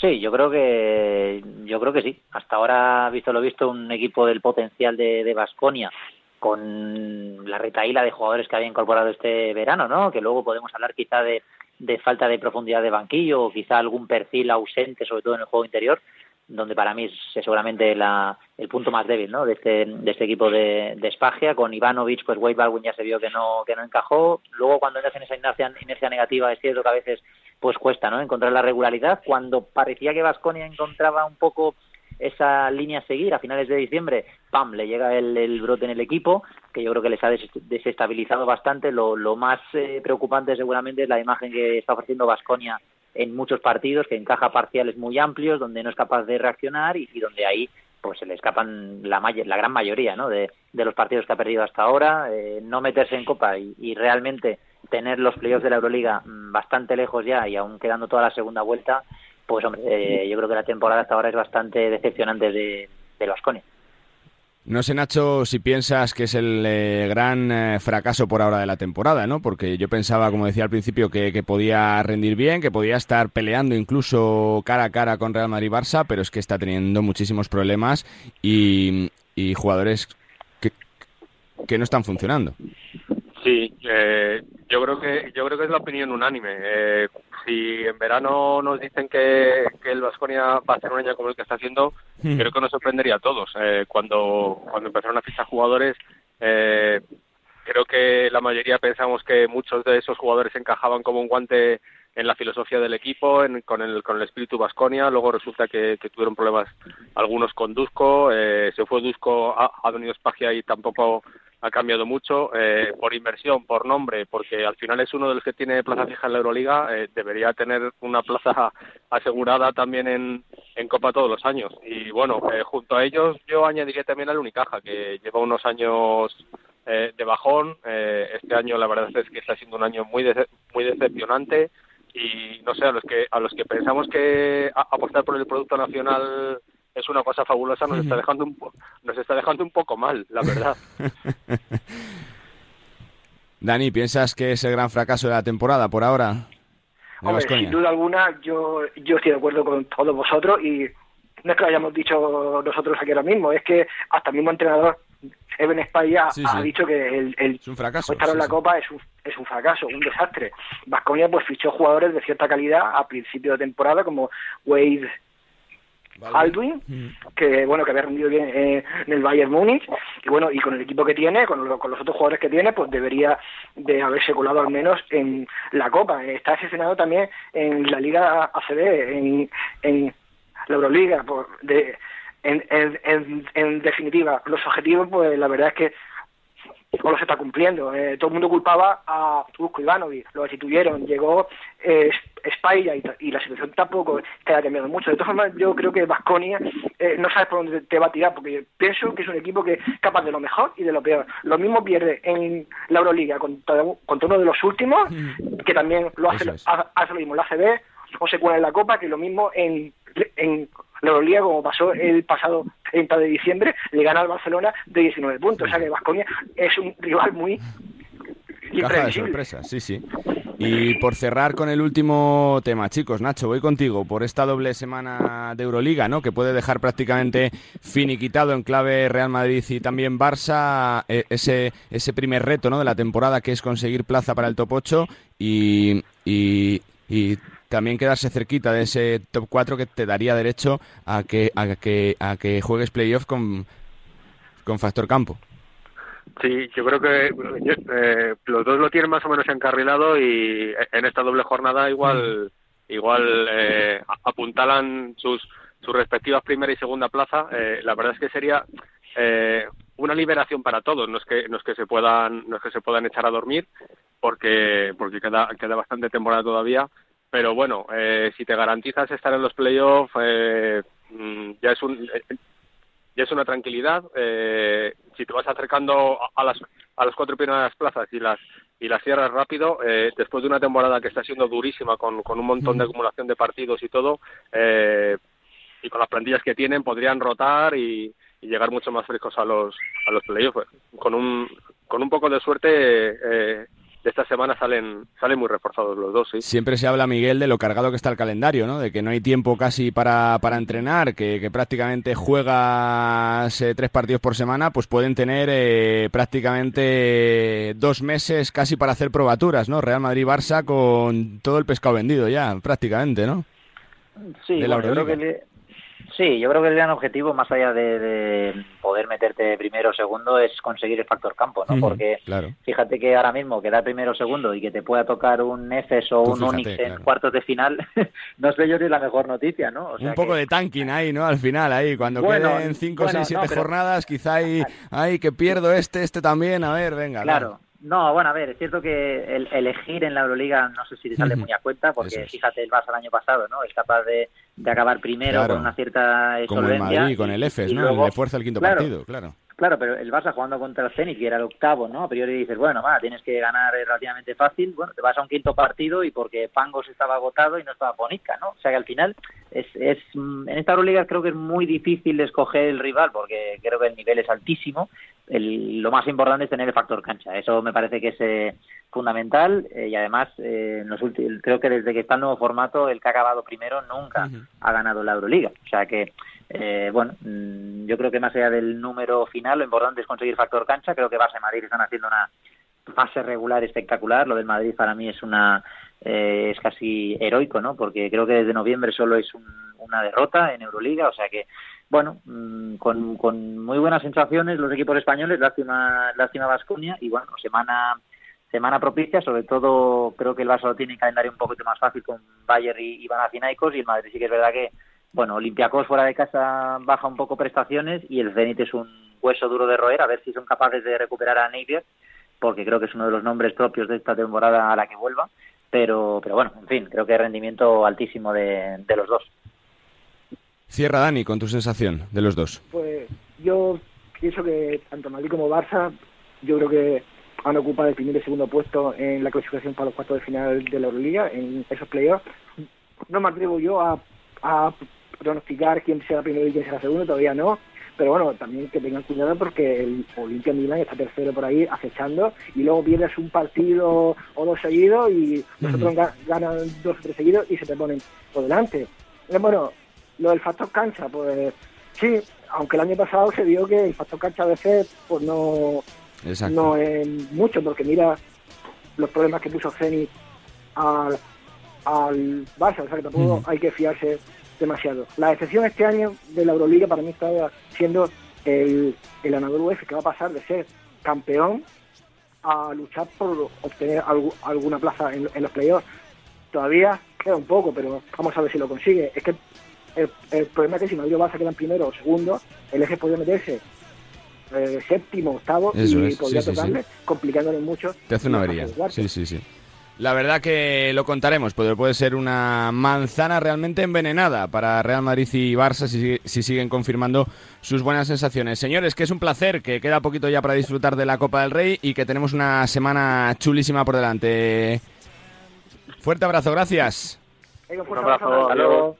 Sí, yo creo que yo creo que sí. Hasta ahora, visto lo visto, un equipo del potencial de Vasconia con la retaíla de jugadores que había incorporado este verano, ¿no? Que luego podemos hablar quizá de, de falta de profundidad de banquillo o quizá algún perfil ausente, sobre todo en el juego interior, donde para mí es seguramente la, el punto más débil, ¿no? De este, de este equipo de, de Spagia. Con Ivanovic, pues Wade Baldwin ya se vio que no que no encajó. Luego cuando entras en esa inercia, inercia negativa, es cierto que a veces pues cuesta, ¿no? Encontrar la regularidad. Cuando parecía que Vasconia encontraba un poco esa línea a seguir a finales de diciembre, ¡pam!, le llega el, brote en el equipo, que yo creo que les ha des- desestabilizado bastante. Lo, más eh, preocupante seguramente es la imagen que está ofreciendo Vasconia en muchos partidos, que encaja parciales muy amplios, donde no es capaz de reaccionar y, donde ahí pues se le escapan la, la gran mayoría ¿no? de, de los partidos que ha perdido hasta ahora. Eh, no meterse en Copa y realmente tener los playoffs de la Euroliga mm, bastante lejos ya y aún quedando toda la segunda vuelta, pues hombre, eh, yo creo que la temporada hasta ahora es bastante decepcionante de, de Baskonia. No sé, Nacho, si piensas que es el eh, gran eh, fracaso por ahora de la temporada, ¿no? Porque yo pensaba, como decía al principio, que, podía rendir bien, que podía estar peleando incluso cara a cara con Real Madrid-Barça, pero es que está teniendo muchísimos problemas y, y jugadores que no están funcionando. Sí, eh, yo creo que yo creo que es la opinión unánime. Eh, si en verano nos dicen que, que el Vasconia va a hacer un año como el que está haciendo, Hmm. creo que nos sorprendería a todos. Eh, cuando cuando empezaron a fichar jugadores, eh, creo que la mayoría pensamos que muchos de esos jugadores encajaban como un guante en la filosofía del equipo, en, con, el, con el espíritu Vasconia. Luego resulta que, tuvieron problemas algunos con Dusko. Eh, se fue Dusko, ha venido Spagia y tampoco ha cambiado mucho eh, por inversión, por nombre, porque al final es uno de los que tiene plaza fija en la Euroliga, eh, debería tener una plaza asegurada también en, en Copa todos los años. Y bueno, eh, junto a ellos yo añadiría también al Unicaja, que lleva unos años de bajón. este año la verdad es que está siendo un año muy muy decepcionante y no sé a los que a los que pensamos que apostar por el producto nacional es una cosa fabulosa, nos está dejando un, nos está dejando un poco mal, la verdad. [LAUGHS] Dani, ¿piensas que es el gran fracaso de la temporada por ahora? Hombre, sin duda alguna, yo, yo estoy de acuerdo con todos vosotros y no es que lo hayamos dicho nosotros aquí ahora mismo, es que hasta el mismo entrenador, Eben España, ha dicho que el, el un fracaso, estar en la Copa es un, es un fracaso, un desastre. Vasconia pues fichó jugadores de cierta calidad a principio de temporada como Wade Aldwin, que bueno que había rendido bien eh, en el Bayern Múnich. Y bueno y con el equipo que tiene, con, los otros jugadores que tiene, pues debería de haberse colado al menos en la Copa. Está excepcionado también en la Liga ACB, en, en la Euroliga, por, de, en, en, en, definitiva, los objetivos, pues la verdad es que no los está cumpliendo. Eh, todo el mundo culpaba a Tusko Ivanovic, lo destituyeron, llegó eh, y, la situación tampoco queda cambiando mucho. De todas formas, yo creo que Vasconia eh, no sabe por dónde te va a tirar, porque pienso que es un equipo que es capaz de lo mejor y de lo peor. Lo mismo pierde en la Euroliga contra, uno de los últimos, que también lo hace, hace lo mismo la CB, o se cuela en la Copa, que lo mismo en, en la Euroliga, como pasó el pasado 30 de diciembre, le gana al Barcelona de 19 puntos. O sea que Vasconia es un rival muy Caja de sorpresa, sí, sí. Y por cerrar con el último tema, chicos, Nacho, voy contigo por esta doble semana de Euroliga, ¿no? Que puede dejar prácticamente finiquitado en clave Real Madrid y también Barça eh, ese, ese primer reto, ¿no? De la temporada que es conseguir plaza para el top 8 y, y, y también quedarse cerquita de ese top 4 que te daría derecho a que, a que, a que juegues playoff con, con factor campo. Sí, yo creo que eh, los dos lo tienen más o menos encarrilado y en esta doble jornada igual igual eh, apuntalan sus sus respectivas primera y segunda plaza. Eh, la verdad es que sería eh, una liberación para todos. No es que no es que se puedan no es que se puedan echar a dormir porque porque queda queda bastante temporada todavía pero bueno, eh, si te garantizas estar en los playoffs, eh, mm, ya es un eh, ya es una tranquilidad. Eh, si te vas acercando a las a las cuatro primeras plazas y las y las cierras rápido, eh, después de una temporada que está siendo durísima con, con un montón de acumulación de partidos y todo, eh, y con las plantillas que tienen, podrían rotar y, y llegar mucho más frescos a los a los playoffs. Con un con un poco de suerte eh, esta semana salen, salen muy reforzados los dos, sí. Siempre se habla, Miguel, de lo cargado que está el calendario, ¿no? De que no hay tiempo casi para, para entrenar, que, prácticamente juegas eh, tres partidos por semana, pues pueden tener eh, prácticamente dos meses casi para hacer probaturas, ¿no? Real Madrid-Barça con todo el pescado vendido ya, prácticamente, ¿no? Sí, yo creo que Sí, yo creo que el gran objetivo, más allá de, poder meterte primero o segundo, es conseguir el factor campo, ¿no? Porque fíjate que ahora mismo quedar primero o segundo y que te pueda tocar un Efes o un Unix en cuartos de final, [LAUGHS] no sé yo si es la mejor noticia, ¿no? un poco de tanking ahí, ¿no? Al final, ahí, cuando queden 5, 6, 7 jornadas, quizá hay, ay, que pierdo este, este también, a ver, venga. Claro. No, bueno, a ver, es cierto que el elegir en la Euroliga no sé si te sale muy a cuenta, porque fíjate el Barça el año pasado, ¿no? Es capaz de, de acabar primero con una cierta Como solvencia. el Madrid, con el EFES, ¿no? fuerza el quinto partido, claro. Claro, pero el Barça jugando contra el Zenit, que era el octavo, ¿no? A priori dices, bueno, va, tienes que ganar relativamente fácil. Bueno, te vas a un quinto partido y porque Pangos estaba agotado y no estaba Ponica, ¿no? O sea que al final es, es en esta Euroliga creo que es muy difícil escoger el rival porque creo que el nivel es altísimo. El, lo más importante es tener el factor cancha. Eso me parece que es eh, fundamental eh, y además eh, en los creo que desde que está el nuevo formato el que ha acabado primero nunca ha ganado la Euroliga. O sea que eh, bueno, mm, yo creo que más allá del número final, lo importante es conseguir factor cancha. Creo que Barça y Madrid están haciendo una fase regular espectacular. Lo del Madrid para mí es una eh, es casi heroico, ¿no? Porque creo que desde noviembre solo es una derrota en Euroliga, o sea que bueno, mm, con, con muy buenas sensaciones los equipos españoles, lástima lástima Vasconia y bueno, semana semana propicia, sobre todo creo que el Barça lo tiene en calendario un poquito más fácil con Bayern y, y y el Madrid sí que es verdad que, bueno, Olympiacos fuera de casa baja un poco prestaciones y el Zenit es un hueso duro de roer, a ver si son capaces de recuperar a Napier, porque creo que es uno de los nombres propios de esta temporada a la que vuelva, pero, pero bueno, en fin, creo que rendimiento altísimo de, de los dos. Cierra Dani con tu sensación de los dos. Pues yo pienso que tanto Madrid como Barça, yo creo que han ocupado el primer y segundo puesto en la clasificación para los cuartos de final de la Euroliga, en esos playoffs. No me atrevo yo a, a pronosticar quién será primero y quién será segundo, todavía no. Pero bueno, también que tengan cuidado porque el Olimpia Milán está tercero por ahí acechando y luego pierdes un partido o dos seguidos y los otros ga- ganan dos o tres seguidos y se te ponen por delante. Eh, Bueno, lo del factor cancha, pues sí, aunque el año pasado se vio que el factor cancha a veces pues no, Exacto. no es mucho, porque mira los problemas que puso Zenit al, al Barça, o sea que tampoco hay que fiarse demasiado. La excepción este año de la Euroliga para mí está siendo el, el Anadolu UEFA, que va a pasar de ser campeón a luchar por obtener algu- alguna plaza en, en los playoffs. Todavía queda un poco, pero vamos a ver si lo consigue. Es que el, el problema es que si Madrid o Barça quedan primero o segundo, el eje podría meterse eh, séptimo, octavo Eso y es, podría sí, sí, tocarle, complicándole mucho. Te hace una avería. Sí, sí, sí. La verdad que lo contaremos, pero puede ser una manzana realmente envenenada para Real Madrid y Barça si, si siguen confirmando sus buenas sensaciones. Señores, que es un placer, que queda poquito ya para disfrutar de la Copa del Rey y que tenemos una semana chulísima por delante. Fuerte abrazo, gracias. Un abrazo, hasta adiós.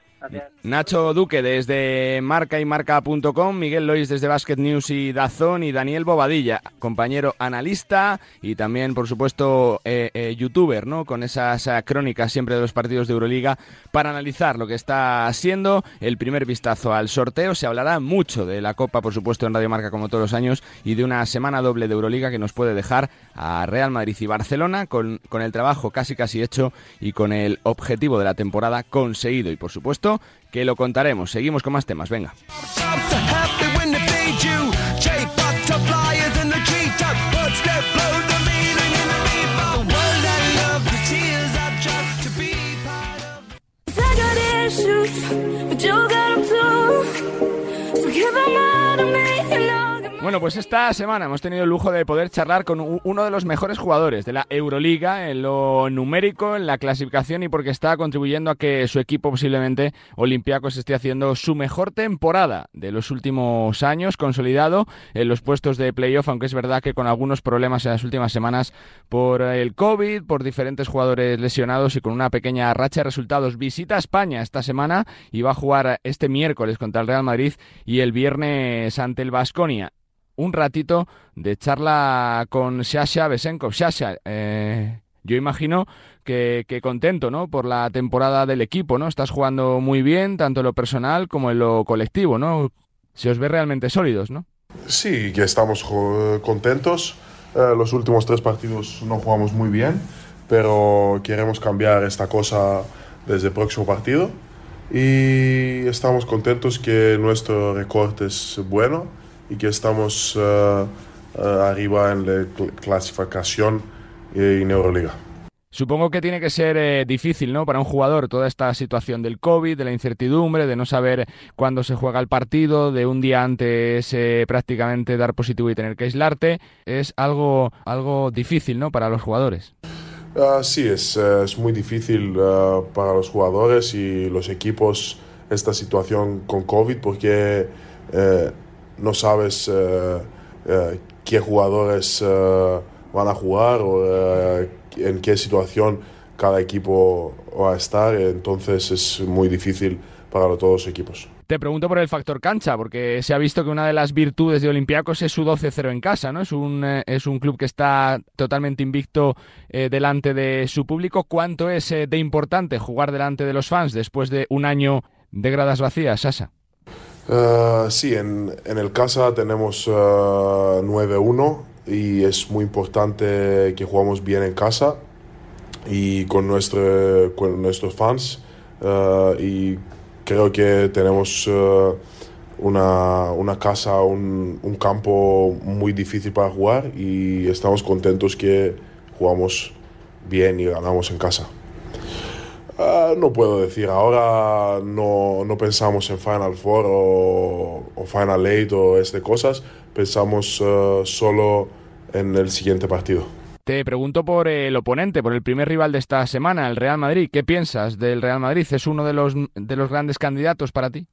Nacho Duque desde Marca y Marca.com, Miguel Lois desde Basket News y Dazón y Daniel Bobadilla, compañero analista y también, por supuesto, eh, eh, youtuber, ¿no? Con esas eh, crónicas siempre de los partidos de Euroliga para analizar lo que está siendo el primer vistazo al sorteo. Se hablará mucho de la Copa, por supuesto, en Radio Marca como todos los años y de una semana doble de Euroliga que nos puede dejar a Real Madrid y Barcelona con, con el trabajo casi casi hecho y con el objetivo de la temporada conseguido. Y por supuesto que lo contaremos. Seguimos con más temas, venga. Bueno, pues esta semana hemos tenido el lujo de poder charlar con uno de los mejores jugadores de la Euroliga en lo numérico, en la clasificación y porque está contribuyendo a que su equipo posiblemente Olympiacos esté haciendo su mejor temporada de los últimos años, consolidado en los puestos de playoff, aunque es verdad que con algunos problemas en las últimas semanas por el COVID, por diferentes jugadores lesionados y con una pequeña racha de resultados. Visita a España esta semana y va a jugar este miércoles contra el Real Madrid y el viernes ante el Vasconia un ratito de charla con Sasha Besenkov. Sasha, eh, yo imagino que, que contento, ¿no? Por la temporada del equipo, ¿no? Estás jugando muy bien, tanto en lo personal como en lo colectivo, ¿no? Se os ve realmente sólidos, ¿no? Sí, que estamos jo- contentos. Eh, los últimos tres partidos no jugamos muy bien, pero queremos cambiar esta cosa desde el próximo partido. Y estamos contentos que nuestro recorte es bueno y que estamos eh, eh, arriba en la cl- clasificación en Euroliga. Supongo que tiene que ser eh, difícil, ¿no? Para un jugador toda esta situación del COVID, de la incertidumbre, de no saber cuándo se juega el partido, de un día antes eh, prácticamente dar positivo y tener que aislarte, es algo, algo difícil, ¿no? Para los jugadores. Ah, sí, es, es muy difícil para los jugadores y los equipos esta situación con COVID porque eh, no sabes eh, eh, qué jugadores eh, van a jugar o en qué situación cada equipo va a estar, entonces es muy difícil para todos los equipos. Te pregunto por el factor cancha, porque se ha visto que una de las virtudes de Olympiacos es su 12-0 en casa, ¿no? Es un, es un club que está totalmente invicto delante de su público. ¿Cuánto es de importante jugar delante de los fans después de un año de gradas vacías, Sasa? Uh, sí, en, en el casa tenemos uh, 9-1 y es muy importante que jugamos bien en casa y con, nuestro, con nuestros fans uh, y creo que tenemos una, una, casa, un, un, campo muy difícil para jugar y estamos contentos que jugamos bien y ganamos en casa. Ah, no puedo decir, ahora no, no, pensamos en Final Four o, Final Eight o este cosas, pensamos uh, solo en el siguiente partido. Te pregunto por el oponente, por el primer rival de esta semana, el Real Madrid. ¿Qué piensas del Real Madrid? ¿Es uno de los, de los grandes candidatos para ti?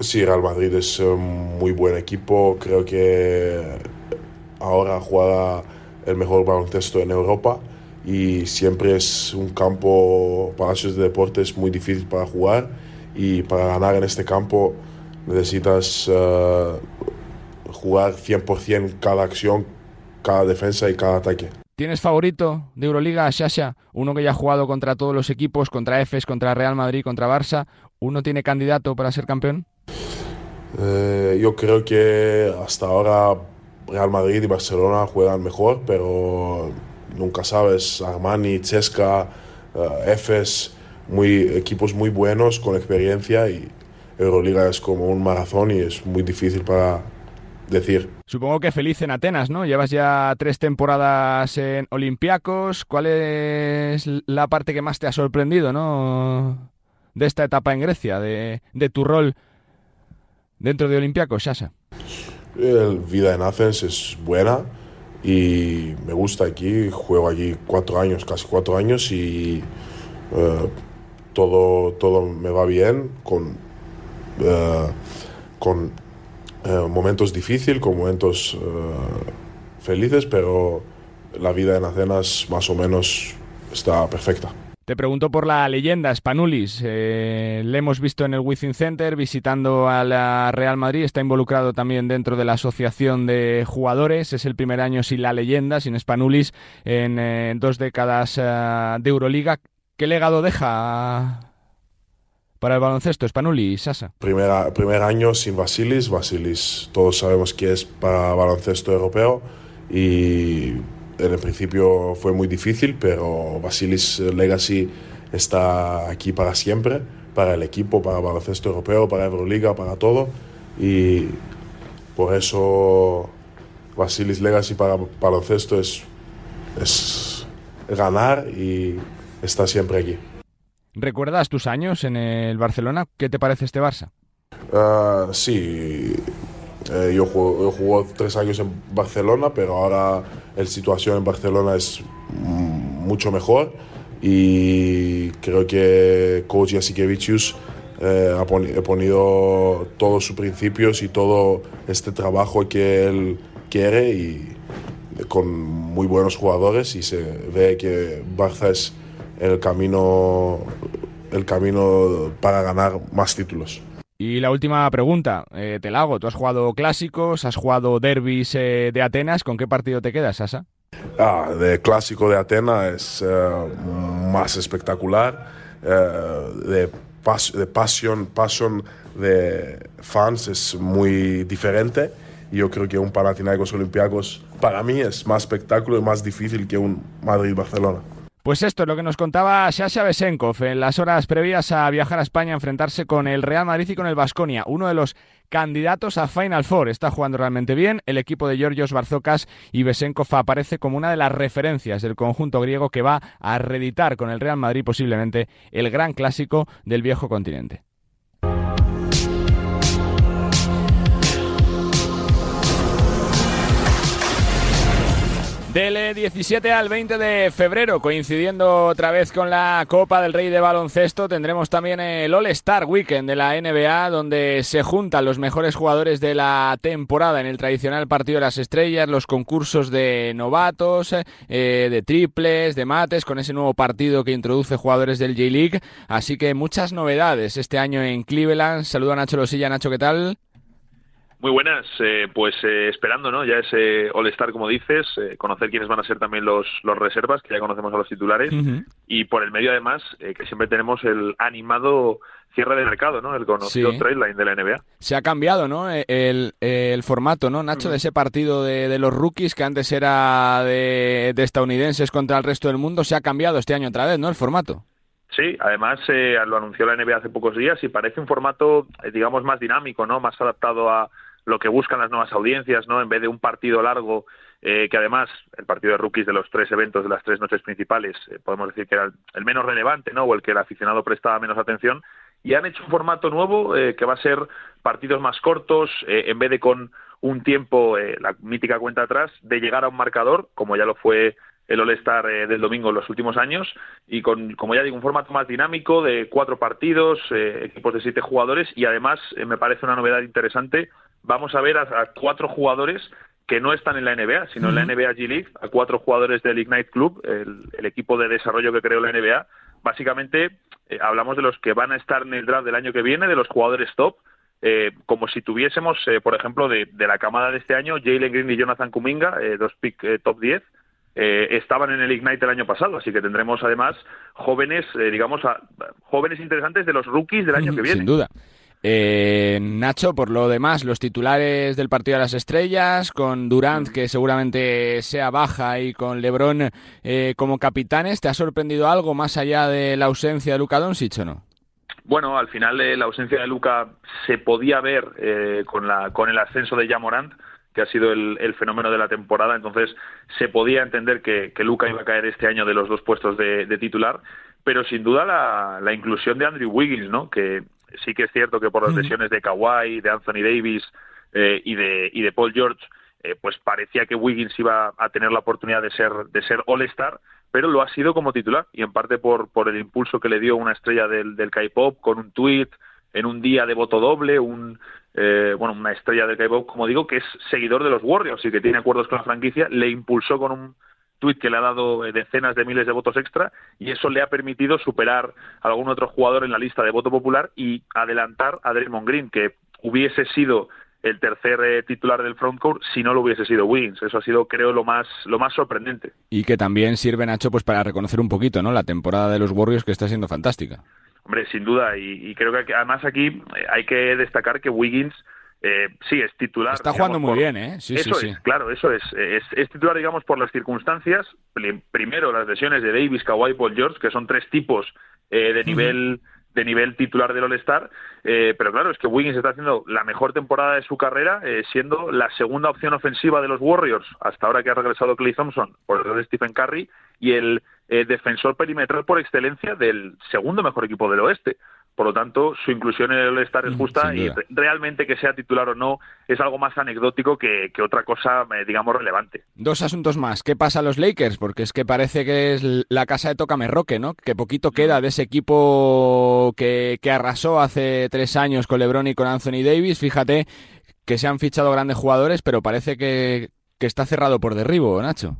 Sí, Real Madrid es un muy buen equipo. Creo que ahora juega el mejor baloncesto en Europa y siempre es un campo, Palacios de Deportes, muy difícil para jugar y para ganar en este campo necesitas uh, jugar 100% cada acción, cada defensa y cada ataque. ¿Tienes favorito de Euroliga, Shasha? Uno que ya ha jugado contra todos los equipos, contra EFES, contra Real Madrid, contra Barça. ¿Uno tiene candidato para ser campeón? Eh, yo creo que hasta ahora Real Madrid y Barcelona juegan mejor, pero nunca sabes. Armani, Cesca, uh, Efes, muy, equipos muy buenos con experiencia y Euroliga es como un maratón y es muy difícil para decir. Supongo que feliz en Atenas, ¿no? Llevas ya tres temporadas en Olympiacos. ¿Cuál es la parte que más te ha sorprendido, ¿no? De esta etapa en Grecia, de, de tu rol dentro de Olympiacos, Shasa. La vida en Athens es buena y me gusta aquí. Juego allí cuatro años, casi cuatro años y uh, todo, todo me va bien con, uh, con uh, momentos difíciles, con momentos felices, pero la vida en Atenas más o menos está perfecta. Te pregunto por la leyenda Spanulis. Eh, le hemos visto en el Within Center visitando a la Real Madrid. Está involucrado también dentro de la asociación de jugadores. Es el primer año sin la leyenda, sin Spanulis, en eh, dos décadas eh, de Euroliga. ¿Qué legado deja para el baloncesto, Spanulis, Sasa? Primer, primer año sin Basilis. Basilis, todos sabemos que es para baloncesto europeo y en el principio fue muy difícil, pero Basilis Legacy está aquí para siempre, para el equipo, para baloncesto europeo, para Euroliga, para todo. Y por eso Basilis Legacy para baloncesto es, es ganar y está siempre aquí. ¿Recuerdas tus años en el Barcelona? ¿Qué te parece este Barça? Uh, sí, eh, yo, jugué, yo tres años en Barcelona, pero ahora la situación en Barcelona es mucho mejor y creo que coach Jasikevicius eh, ha, ponido todos sus principios y todo este trabajo que él quiere y con muy buenos jugadores y se ve que Barça es el camino, el camino para ganar más títulos. Y la última pregunta, eh, te la hago. Tú has jugado clásicos, has jugado derbis eh, de Atenas. ¿Con qué partido te quedas, Sasa? Ah, de clásico de Atenas es eh, más espectacular. de, de pasión, pasión de fans es muy diferente. Yo creo que un Panathinaikos Olympiacos para mí es más espectáculo y más difícil que un Madrid-Barcelona. Pues esto es lo que nos contaba Sasha Besenkov en las horas previas a viajar a España a enfrentarse con el Real Madrid y con el Vasconia, uno de los candidatos a Final Four. Está jugando realmente bien. El equipo de Georgios Barzocas y Besenkov aparece como una de las referencias del conjunto griego que va a reeditar con el Real Madrid posiblemente el gran clásico del viejo continente. Del 17 al 20 de febrero, coincidiendo otra vez con la Copa del Rey de Baloncesto, tendremos también el All-Star Weekend de la NBA, donde se juntan los mejores jugadores de la temporada en el tradicional partido de las estrellas, los concursos de novatos, eh, de triples, de mates, con ese nuevo partido que introduce jugadores del J-League. Así que muchas novedades este año en Cleveland. Saludo a Nacho Losilla. Nacho, ¿qué tal? Muy buenas, eh, pues eh, esperando, ¿no? Ya ese All-Star, como dices, eh, conocer quiénes van a ser también los, los reservas, que ya conocemos a los titulares, y por el medio, además, que siempre tenemos el animado cierre de mercado, ¿no? El conocido sí. trade line de la NBA. Se ha cambiado, ¿no? El, el formato, ¿no, Nacho, de ese partido de, de, los rookies que antes era de, de estadounidenses contra el resto del mundo, se ha cambiado este año otra vez, ¿no? El formato. Sí, además eh, lo anunció la NBA hace pocos días y parece un formato, digamos, más dinámico, ¿no? Más adaptado a, lo que buscan las nuevas audiencias, ¿no? En vez de un partido largo que además el partido de rookies de los tres eventos de las tres noches principales, podemos decir que era el menos relevante, ¿no? O el que el aficionado prestaba menos atención, y han hecho un formato nuevo que va a ser partidos más cortos, en vez de con un tiempo, la mítica cuenta atrás, de llegar a un marcador, como ya lo fue el All-Star eh, del domingo en los últimos años y con, como ya digo, un formato más dinámico de cuatro partidos, eh, equipos de siete jugadores y además eh, me parece una novedad interesante. Vamos a ver a, cuatro jugadores que no están en la NBA, sino en la NBA G League, a cuatro jugadores del Ignite Club, el, equipo de desarrollo que creó la NBA. Básicamente hablamos de los que van a estar en el draft del año que viene, de los jugadores top, como si tuviésemos, por ejemplo, de, de, la camada de este año, Jalen Green y Jonathan Kuminga, dos pick top 10, eh, estaban en el Ignite el año pasado, así que tendremos además jóvenes, eh, digamos, jóvenes interesantes de los rookies del año que viene. Sin duda. Eh, Nacho, por lo demás, los titulares del partido de las estrellas, con Durant, que seguramente sea baja, y con Lebron como capitanes, ¿te ha sorprendido algo más allá de la ausencia de Luka Doncic o no? Bueno, al final la ausencia de Luka se podía ver con, la, con el ascenso de Jamorant que ha sido el, fenómeno de la temporada. Entonces, se podía entender que, que, Luca iba a caer este año de los dos puestos de, titular, pero sin duda la, inclusión de Andrew Wiggins, ¿no? Que sí que es cierto que por las lesiones de Kawhi, de Anthony Davis eh, y, de, y de Paul George, eh, pues parecía que Wiggins iba a tener la oportunidad de ser, de ser All-Star, pero lo ha sido como titular y en parte por, por el impulso que le dio una estrella del, del K-pop con un tweet en un día de voto doble, un, eh, bueno, una estrella del K-pop, como digo, que es seguidor de los Warriors y que tiene acuerdos con la franquicia, le impulsó con un tuit que le ha dado eh, decenas de miles de votos extra y eso le ha permitido superar a algún otro jugador en la lista de voto popular y adelantar a Draymond Green, que hubiese sido el tercer eh, titular del frontcourt si no lo hubiese sido Wiggins. Eso ha sido, creo, lo más, lo más sorprendente. Y que también sirve, Nacho, pues para reconocer un poquito, ¿no? La temporada de los Warriors que está siendo fantástica. Hombre, sin duda, y, creo que además aquí eh, hay que destacar que Wiggins eh, sí es titular. Está jugando muy bien, ¿eh? Sí, eso es, claro, eso es, es, titular, digamos, por las circunstancias. Primero, las lesiones de Davis, Kawhi, Paul George, que son tres tipos eh, de nivel de nivel titular del All-Star, eh, pero claro, es que Wiggins está haciendo la mejor temporada de su carrera, siendo la segunda opción ofensiva de los Warriors, hasta ahora que ha regresado Clay Thompson por el de Stephen Curry, y el eh, defensor perimetral por excelencia del segundo mejor equipo del oeste. Por lo tanto, su inclusión en el All-Star es mm, justa y realmente que sea titular o no es algo más anecdótico que, otra cosa, eh, digamos, relevante. Dos asuntos más. ¿Qué pasa a los Lakers? Porque es que parece que es la casa de Tócame Roque, ¿no? Que poquito queda de ese equipo que, que arrasó hace tres años con LeBron y con Anthony Davis. Fíjate que se han fichado grandes jugadores, pero parece que, que está cerrado por derribo, Nacho.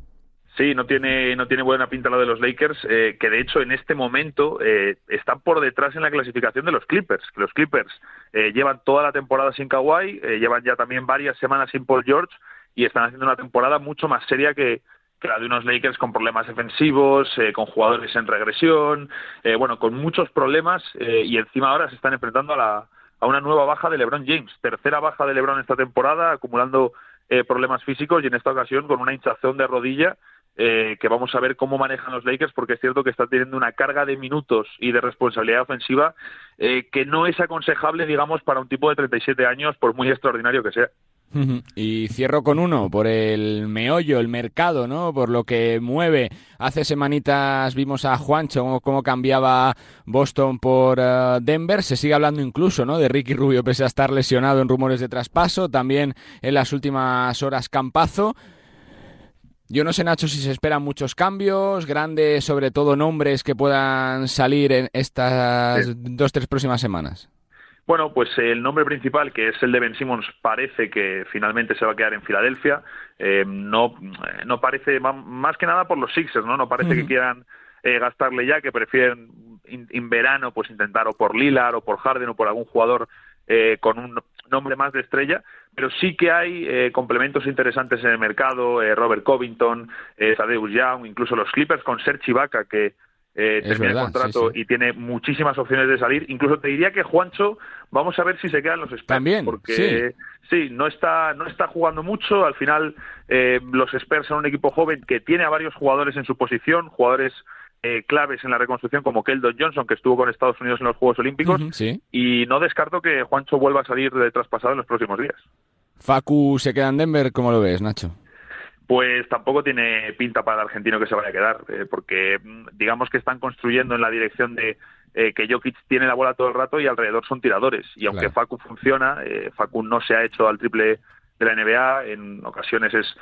Sí, no tiene, no tiene buena pinta lo de los Lakers, eh, que de hecho en este momento eh, están por detrás en la clasificación de los Clippers. Los Clippers eh, llevan toda la temporada sin Kawhi, llevan ya también varias semanas sin Paul George y están haciendo una temporada mucho más seria que, la de unos Lakers con problemas defensivos, con jugadores en regresión, bueno, con muchos problemas y encima ahora se están enfrentando a, la, a una nueva baja de LeBron James, tercera baja de LeBron esta temporada, acumulando problemas físicos y en esta ocasión con una hinchazón de rodilla eh, que vamos a ver cómo manejan los Lakers, porque es cierto que están teniendo una carga de minutos y de responsabilidad ofensiva eh, que no es aconsejable, digamos, para un tipo de 37 años, por muy extraordinario que sea. Y cierro con uno, por el meollo, el mercado, ¿no? Por lo que mueve. Hace semanitas vimos a Juancho cómo, cambiaba Boston por eh, Denver. Se sigue hablando incluso, ¿no? De Ricky Rubio, pese a estar lesionado en rumores de traspaso. También en las últimas horas Campazo. Yo no sé, Nacho, si se esperan muchos cambios, grandes, sobre todo nombres que puedan salir en estas dos, tres próximas semanas. Bueno, pues el nombre principal, que es el de Ben Simmons, parece que finalmente se va a quedar en Filadelfia. Eh, no, no parece, más que nada por los Sixers, ¿no? No parece que quieran eh, gastarle ya, que prefieren en verano pues intentar o por Lillard o por Harden o por algún jugador eh, con un nombre más de estrella pero sí que hay eh, complementos interesantes en el mercado, eh, Robert Covington, eh, Young, incluso los Clippers con Serge Ibaka, que eh, termina el contrato y tiene muchísimas opciones de salir. Incluso te diría que Juancho, vamos a ver si se quedan los Spurs. También, porque sí. no está, no está jugando mucho. Al final, los Spurs son un equipo joven que tiene a varios jugadores en su posición, jugadores eh, claves en la reconstrucción como Keldon Johnson, que estuvo con Estados Unidos en los Juegos Olímpicos, y no descarto que Juancho vuelva a salir de traspasado en los próximos días. Facu se queda en Denver, ¿cómo lo ves, Nacho? pues tampoco tiene pinta para el argentino que se vaya a quedar, eh, porque mm, digamos que están construyendo en la dirección de eh, que Jokic tiene la bola todo el rato y alrededor son tiradores. Y aunque Facu funciona, eh, Facu no se ha hecho al triple de la NBA, en ocasiones es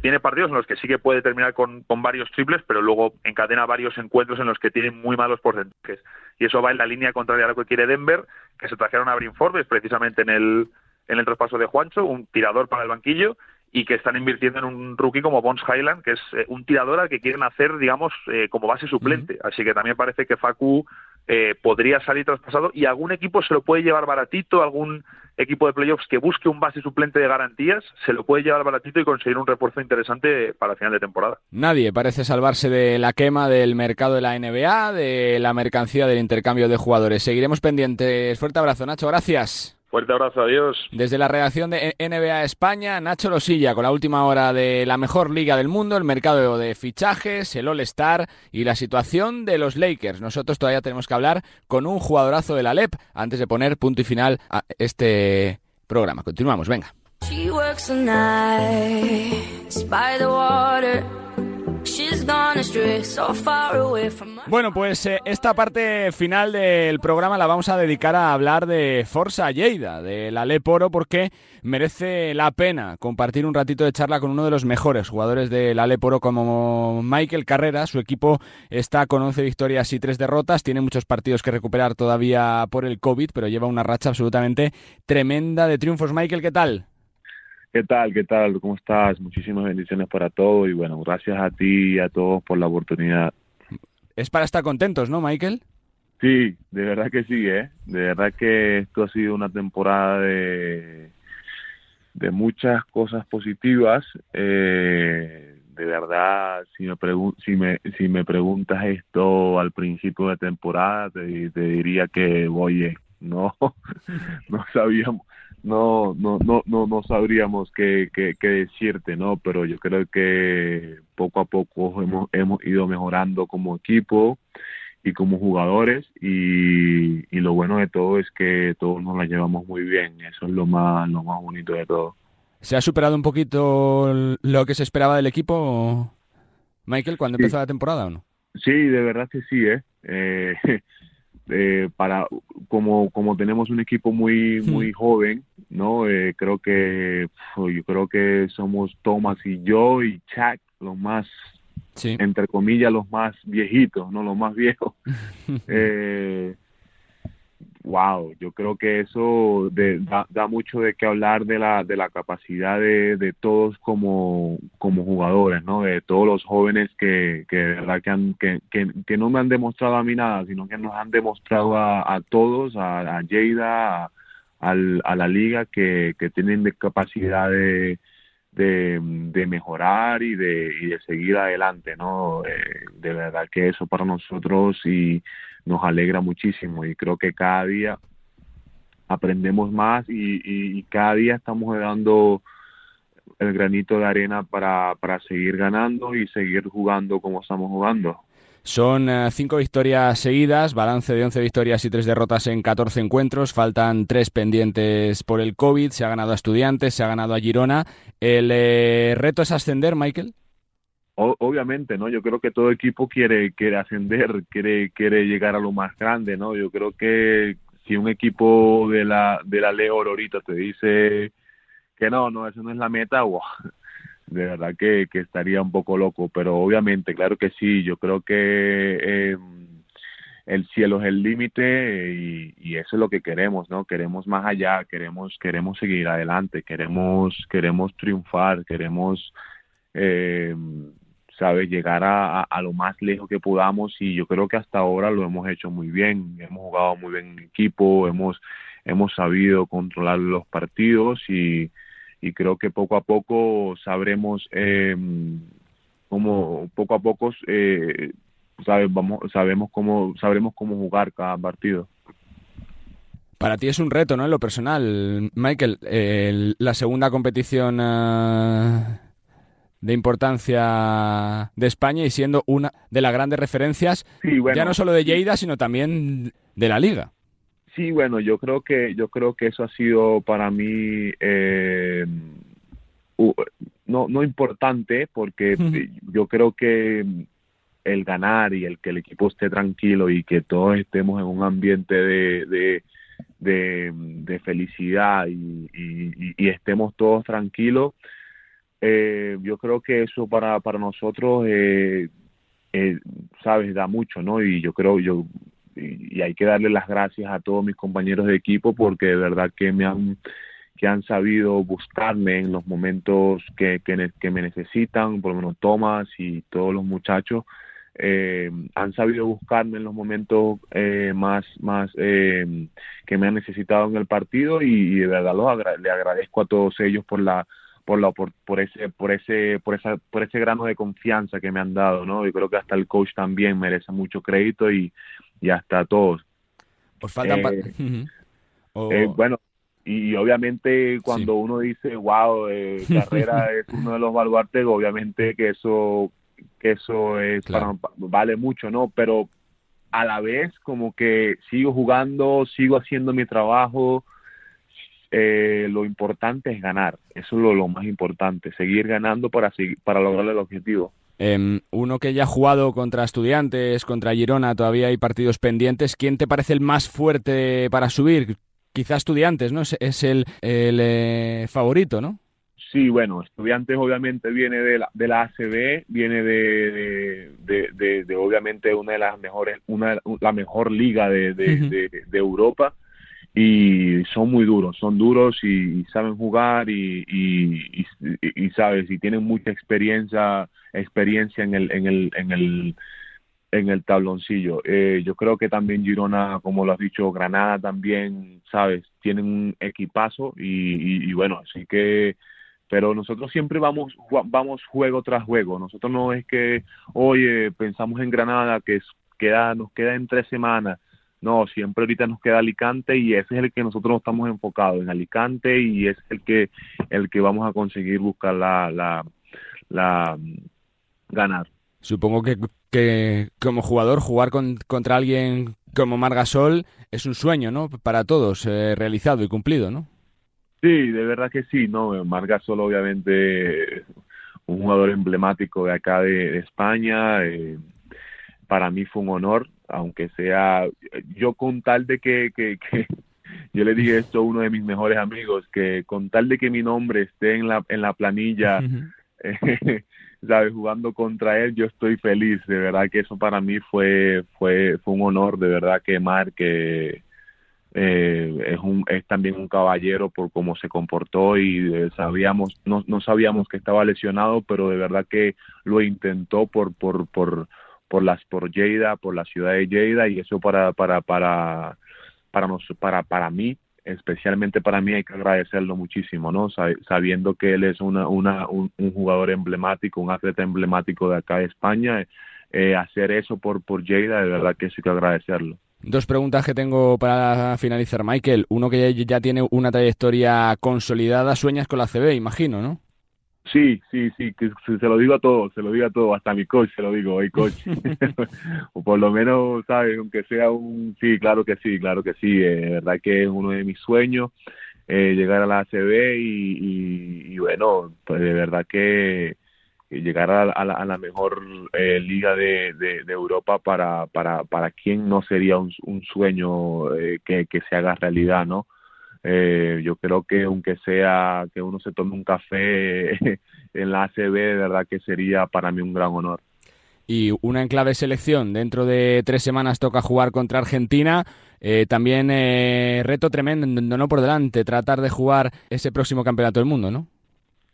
tiene partidos en los que sí que puede terminar con, con, varios triples, pero luego encadena varios encuentros en los que tiene muy malos porcentajes. Y eso va en la línea contraria a lo que quiere Denver, que se trajeron a Brin Forbes precisamente en el, en el traspaso de Juancho, un tirador para el banquillo, y que están invirtiendo en un rookie como Bones Highland, que es eh, un tirador al que quieren hacer, digamos, eh, como base suplente. Así que también parece que Facu eh, podría salir traspasado y algún equipo se lo puede llevar baratito, algún equipo de playoffs que busque un base suplente de garantías, se lo puede llevar baratito y conseguir un refuerzo interesante para final de temporada. Nadie parece salvarse de la quema del mercado de la NBA, de la mercancía del intercambio de jugadores. Seguiremos pendientes. Fuerte abrazo, Nacho. Gracias. Fuerte abrazo, adiós. Desde la redacción de NBA España, Nacho Losilla, con la última hora de la mejor liga del mundo, el mercado de fichajes, el All-Star y la situación de los Lakers. Nosotros todavía tenemos que hablar con un jugadorazo de la LEP antes de poner punto y final a este programa. Continuamos, venga. Bueno, pues eh, esta parte final del programa la vamos a dedicar a hablar de Forza Lleida, de la Leporo, porque merece la pena compartir un ratito de charla con uno de los mejores jugadores de la Leporo como Michael Carrera. Su equipo está con 11 victorias y 3 derrotas, tiene muchos partidos que recuperar todavía por el COVID, pero lleva una racha absolutamente tremenda de triunfos. Michael, ¿qué tal? ¿Qué tal? ¿Qué tal? ¿Cómo estás? Muchísimas bendiciones para todos y bueno, gracias a ti y a todos por la oportunidad. Es para estar contentos, ¿no, Michael? Sí, de verdad que sí, ¿eh? De verdad que esto ha sido una temporada de, de muchas cosas positivas. Eh, de verdad, si me, si, me, si me preguntas esto al principio de temporada, te, te diría que, oye, no, [LAUGHS] no sabíamos no, no, no, no, no sabríamos qué, qué, qué, decirte, ¿no? Pero yo creo que poco a poco hemos, hemos ido mejorando como equipo y como jugadores y, y lo bueno de todo es que todos nos la llevamos muy bien, eso es lo más, lo más bonito de todo. ¿Se ha superado un poquito lo que se esperaba del equipo, Michael, cuando empezó la temporada o no? Sí, de verdad que sí, ¿eh? eh eh, para como como tenemos un equipo muy muy joven no eh, creo que yo creo que somos Thomas y yo y Chuck los más entre comillas los más viejitos no los más viejos. [LAUGHS] Eh, wow, yo creo que eso da, mucho de qué hablar de la, de la capacidad de, todos como, como jugadores, ¿no? De todos los jóvenes que, que de verdad que, han, que, que, no me han demostrado a mí nada, sino que nos han demostrado a, todos, a, a Lleida, a, la liga, que, que tienen de capacidad de, de, mejorar y de, y de seguir adelante, ¿no? Eh, de verdad que eso para nosotros y nos alegra muchísimo y creo que cada día aprendemos más y, cada día estamos dando el granito de arena para, para seguir ganando y seguir jugando como estamos jugando. Son eh, cinco victorias seguidas, balance de 11 victorias y tres derrotas en 14 encuentros. Faltan tres pendientes por el COVID. Se ha ganado a Estudiantes, se ha ganado a Girona. ¿El eh, reto es ascender, Michael? obviamente, ¿no? Yo creo que todo equipo quiere quiere ascender, quiere quiere llegar a lo más grande, ¿no? Yo creo que si un equipo de la de la Leo ahorita te dice que no, no, eso no es la meta, wow, de verdad que, que estaría un poco loco, pero obviamente, claro que sí, yo creo que eh, el cielo es el límite y, y, eso es lo que queremos, ¿no? Queremos más allá, queremos queremos seguir adelante, queremos queremos triunfar, queremos eh, ¿sabes? Llegar a, a, lo más lejos que podamos y yo creo que hasta ahora lo hemos hecho muy bien, hemos jugado muy bien en equipo, hemos, hemos sabido controlar los partidos y, y creo que poco a poco sabremos eh, cómo, poco a poco, eh. Vamos, sabemos cómo, sabremos cómo jugar cada partido. Para ti es un reto, ¿no? En lo personal, Michael, la segunda competición uh de importancia de España y siendo una de las grandes referencias, ya no solo de Lleida, sino también de la liga. Sí, bueno, yo creo que yo creo que eso ha sido para mí eh, no, no importante porque yo creo que el ganar y el que el equipo esté tranquilo y que todos estemos en un ambiente de, de, felicidad y, y, estemos todos tranquilos, eh, yo creo que eso para, para nosotros, eh, eh, sabes, da mucho, ¿no? Y yo creo, yo y, hay que darle las gracias a todos mis compañeros de equipo porque de verdad que me han que han sabido buscarme en los momentos que, que, me necesitan, por lo menos Tomás y todos los muchachos, eh, han sabido buscarme en los momentos eh, más, más eh, que me han necesitado en el partido y, de verdad los le agradezco a todos ellos por la por la por, por ese por ese por esa por ese grano de confianza que me han dado no y creo que hasta el coach también merece mucho crédito y, y hasta todos os faltan [LAUGHS] bueno y obviamente cuando uno dice wow eh, [LAUGHS] carrera es uno de los baluartes obviamente que eso que eso es vale mucho no pero a la vez como que sigo jugando sigo haciendo mi trabajo eh, lo importante es ganar. Eso es lo, más importante seguir ganando para para lograr el objetivo em, uno que ya ha jugado contra estudiantes, contra Girona, todavía hay partidos pendientes. ¿Quién te parece el más fuerte para subir? quizá estudiantes, ¿no? Es, el, el eh, favorito, ¿no? Sí, bueno, estudiantes obviamente viene de la, de la ACB, viene de, de, de, obviamente una de las mejores, una la mejor liga de, de, Europa y son muy duros, son duros y, saben jugar y, y, y, sabes y tienen mucha experiencia experiencia en el en el en el en el tabloncillo. Eh, yo creo que también Girona, como lo has dicho, Granada también, sabes, tienen un equipazo y, bueno, así que, pero nosotros siempre vamos, vamos juego tras juego. Nosotros no es que, oye, pensamos en Granada que queda, nos queda en tres semanas. No, siempre ahorita nos queda Alicante y ese es el que nosotros estamos enfocados en Alicante y es el que el que vamos a conseguir buscar la la, la ganar. Supongo que, que como jugador jugar contra alguien como Margasol es un sueño, ¿no? Para todos, eh, realizado y cumplido, ¿no? Sí, de verdad que sí, ¿no? Margasol obviamente un jugador emblemático de acá de, España. Eh, para mí fue un honor, aunque sea yo con tal de que, que, [LAUGHS] yo le dije esto a uno de mis mejores amigos, que con tal de que mi nombre esté en la, en la planilla, [LAUGHS] sabes, jugando contra él, yo estoy feliz, de verdad que eso para mí fue, fue, fue un honor, de verdad que Mark eh, es, un, es también un caballero por cómo se comportó y eh, sabíamos, no, no sabíamos que estaba lesionado, pero de verdad que lo intentó por, por, por, por las, por Lleida, por la ciudad de Lleida y eso para, para, para, para, nos, para, para mí especialmente para mí hay que agradecerlo muchísimo, ¿no? Sabiendo que él es una, una, un, jugador emblemático, un atleta emblemático de acá de España, eh, hacer eso por, por Lleida, de verdad que sí que agradecerlo. Dos preguntas que tengo para finalizar, Michael. Uno que ya tiene una trayectoria consolidada, sueñas con la CB, imagino, ¿no? Sí, sí, sí, que se lo digo a todos, se lo digo a todos, hasta a mi coach se lo digo, hoy coach. [LAUGHS] [LAUGHS] o por lo menos, ¿sabes? Aunque sea un... Sí, claro que sí, claro que sí, eh, verdad que es uno de mis sueños eh, llegar a la ACB y, y, bueno, pues de verdad que llegar a, a, la, mejor eh, liga de, de, Europa para, para, para quien no sería un, un sueño eh, que, que se haga realidad, ¿no? Eh, yo creo que aunque sea que uno se tome un café [LAUGHS] en la ACB, de verdad que sería para mí un gran honor. Y una enclave selección, dentro de tres semanas toca jugar contra Argentina. Eh, también eh, reto tremendo, no por delante, tratar de jugar ese próximo campeonato del mundo, ¿no?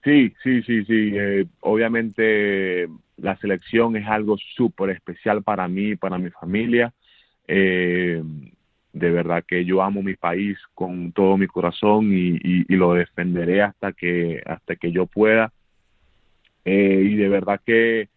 Sí, sí, sí, sí. Eh, obviamente la selección es algo súper especial para mí, para mi familia. Eh, de verdad que yo amo mi país con todo mi corazón y, y, lo defenderé hasta que hasta que yo pueda. Eh, y de verdad que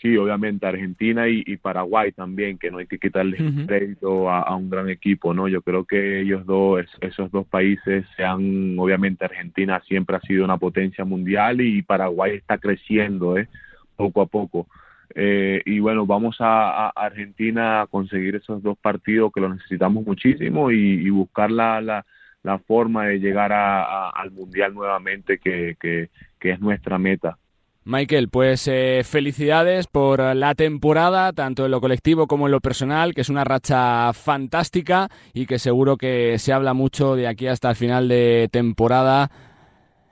sí obviamente Argentina y, Paraguay también que no hay que quitarle crédito a, un gran equipo no yo creo que ellos dos esos dos países sean obviamente Argentina siempre ha sido una potencia mundial y Paraguay está creciendo eh poco a poco eh, y bueno, vamos a, Argentina a conseguir esos dos partidos que lo necesitamos muchísimo y, buscar la, la, forma de llegar a, al Mundial nuevamente que, que, que es nuestra meta. Michael, pues eh, felicidades por la temporada, tanto en lo colectivo como en lo personal, que es una racha fantástica y que seguro que se habla mucho de aquí hasta el final de temporada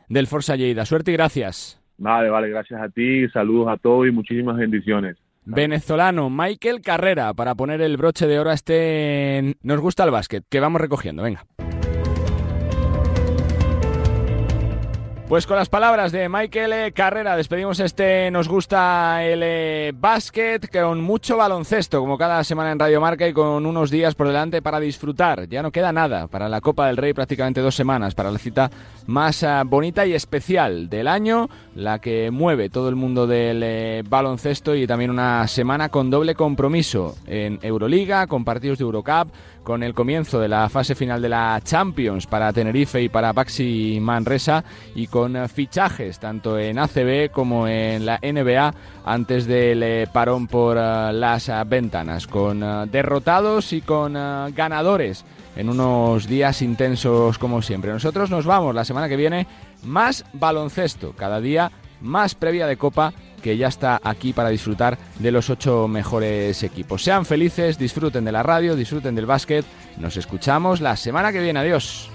del Forza Lleida. Suerte y gracias. Vale, vale, gracias a ti, saludos a todos y muchísimas bendiciones. Venezolano Michael Carrera para poner el broche de oro a este Nos gusta el básquet, que vamos recogiendo, venga. Pues con las palabras de Michael eh, Carrera despedimos este Nos gusta el eh, básquet con mucho baloncesto como cada semana en Radio Marca y con unos días por delante para disfrutar. Ya no queda nada para la Copa del Rey, prácticamente dos semanas para la cita más eh, bonita y especial del año, la que mueve todo el mundo del baloncesto y también una semana con doble compromiso en Euroliga, con partidos de Eurocup, con el comienzo de la fase final de la Champions para Tenerife y para Baxi Manresa y con fichajes tanto en ACB como en la NBA antes del eh, parón por eh, las eh, ventanas, con derrotados y con ganadores en unos días intensos como siempre. Nosotros nos vamos la semana que viene más baloncesto, cada día más previa de Copa que ya está aquí para disfrutar de los ocho mejores equipos. Sean felices, disfruten de la radio, disfruten del básquet. Nos escuchamos la semana que viene. Adiós.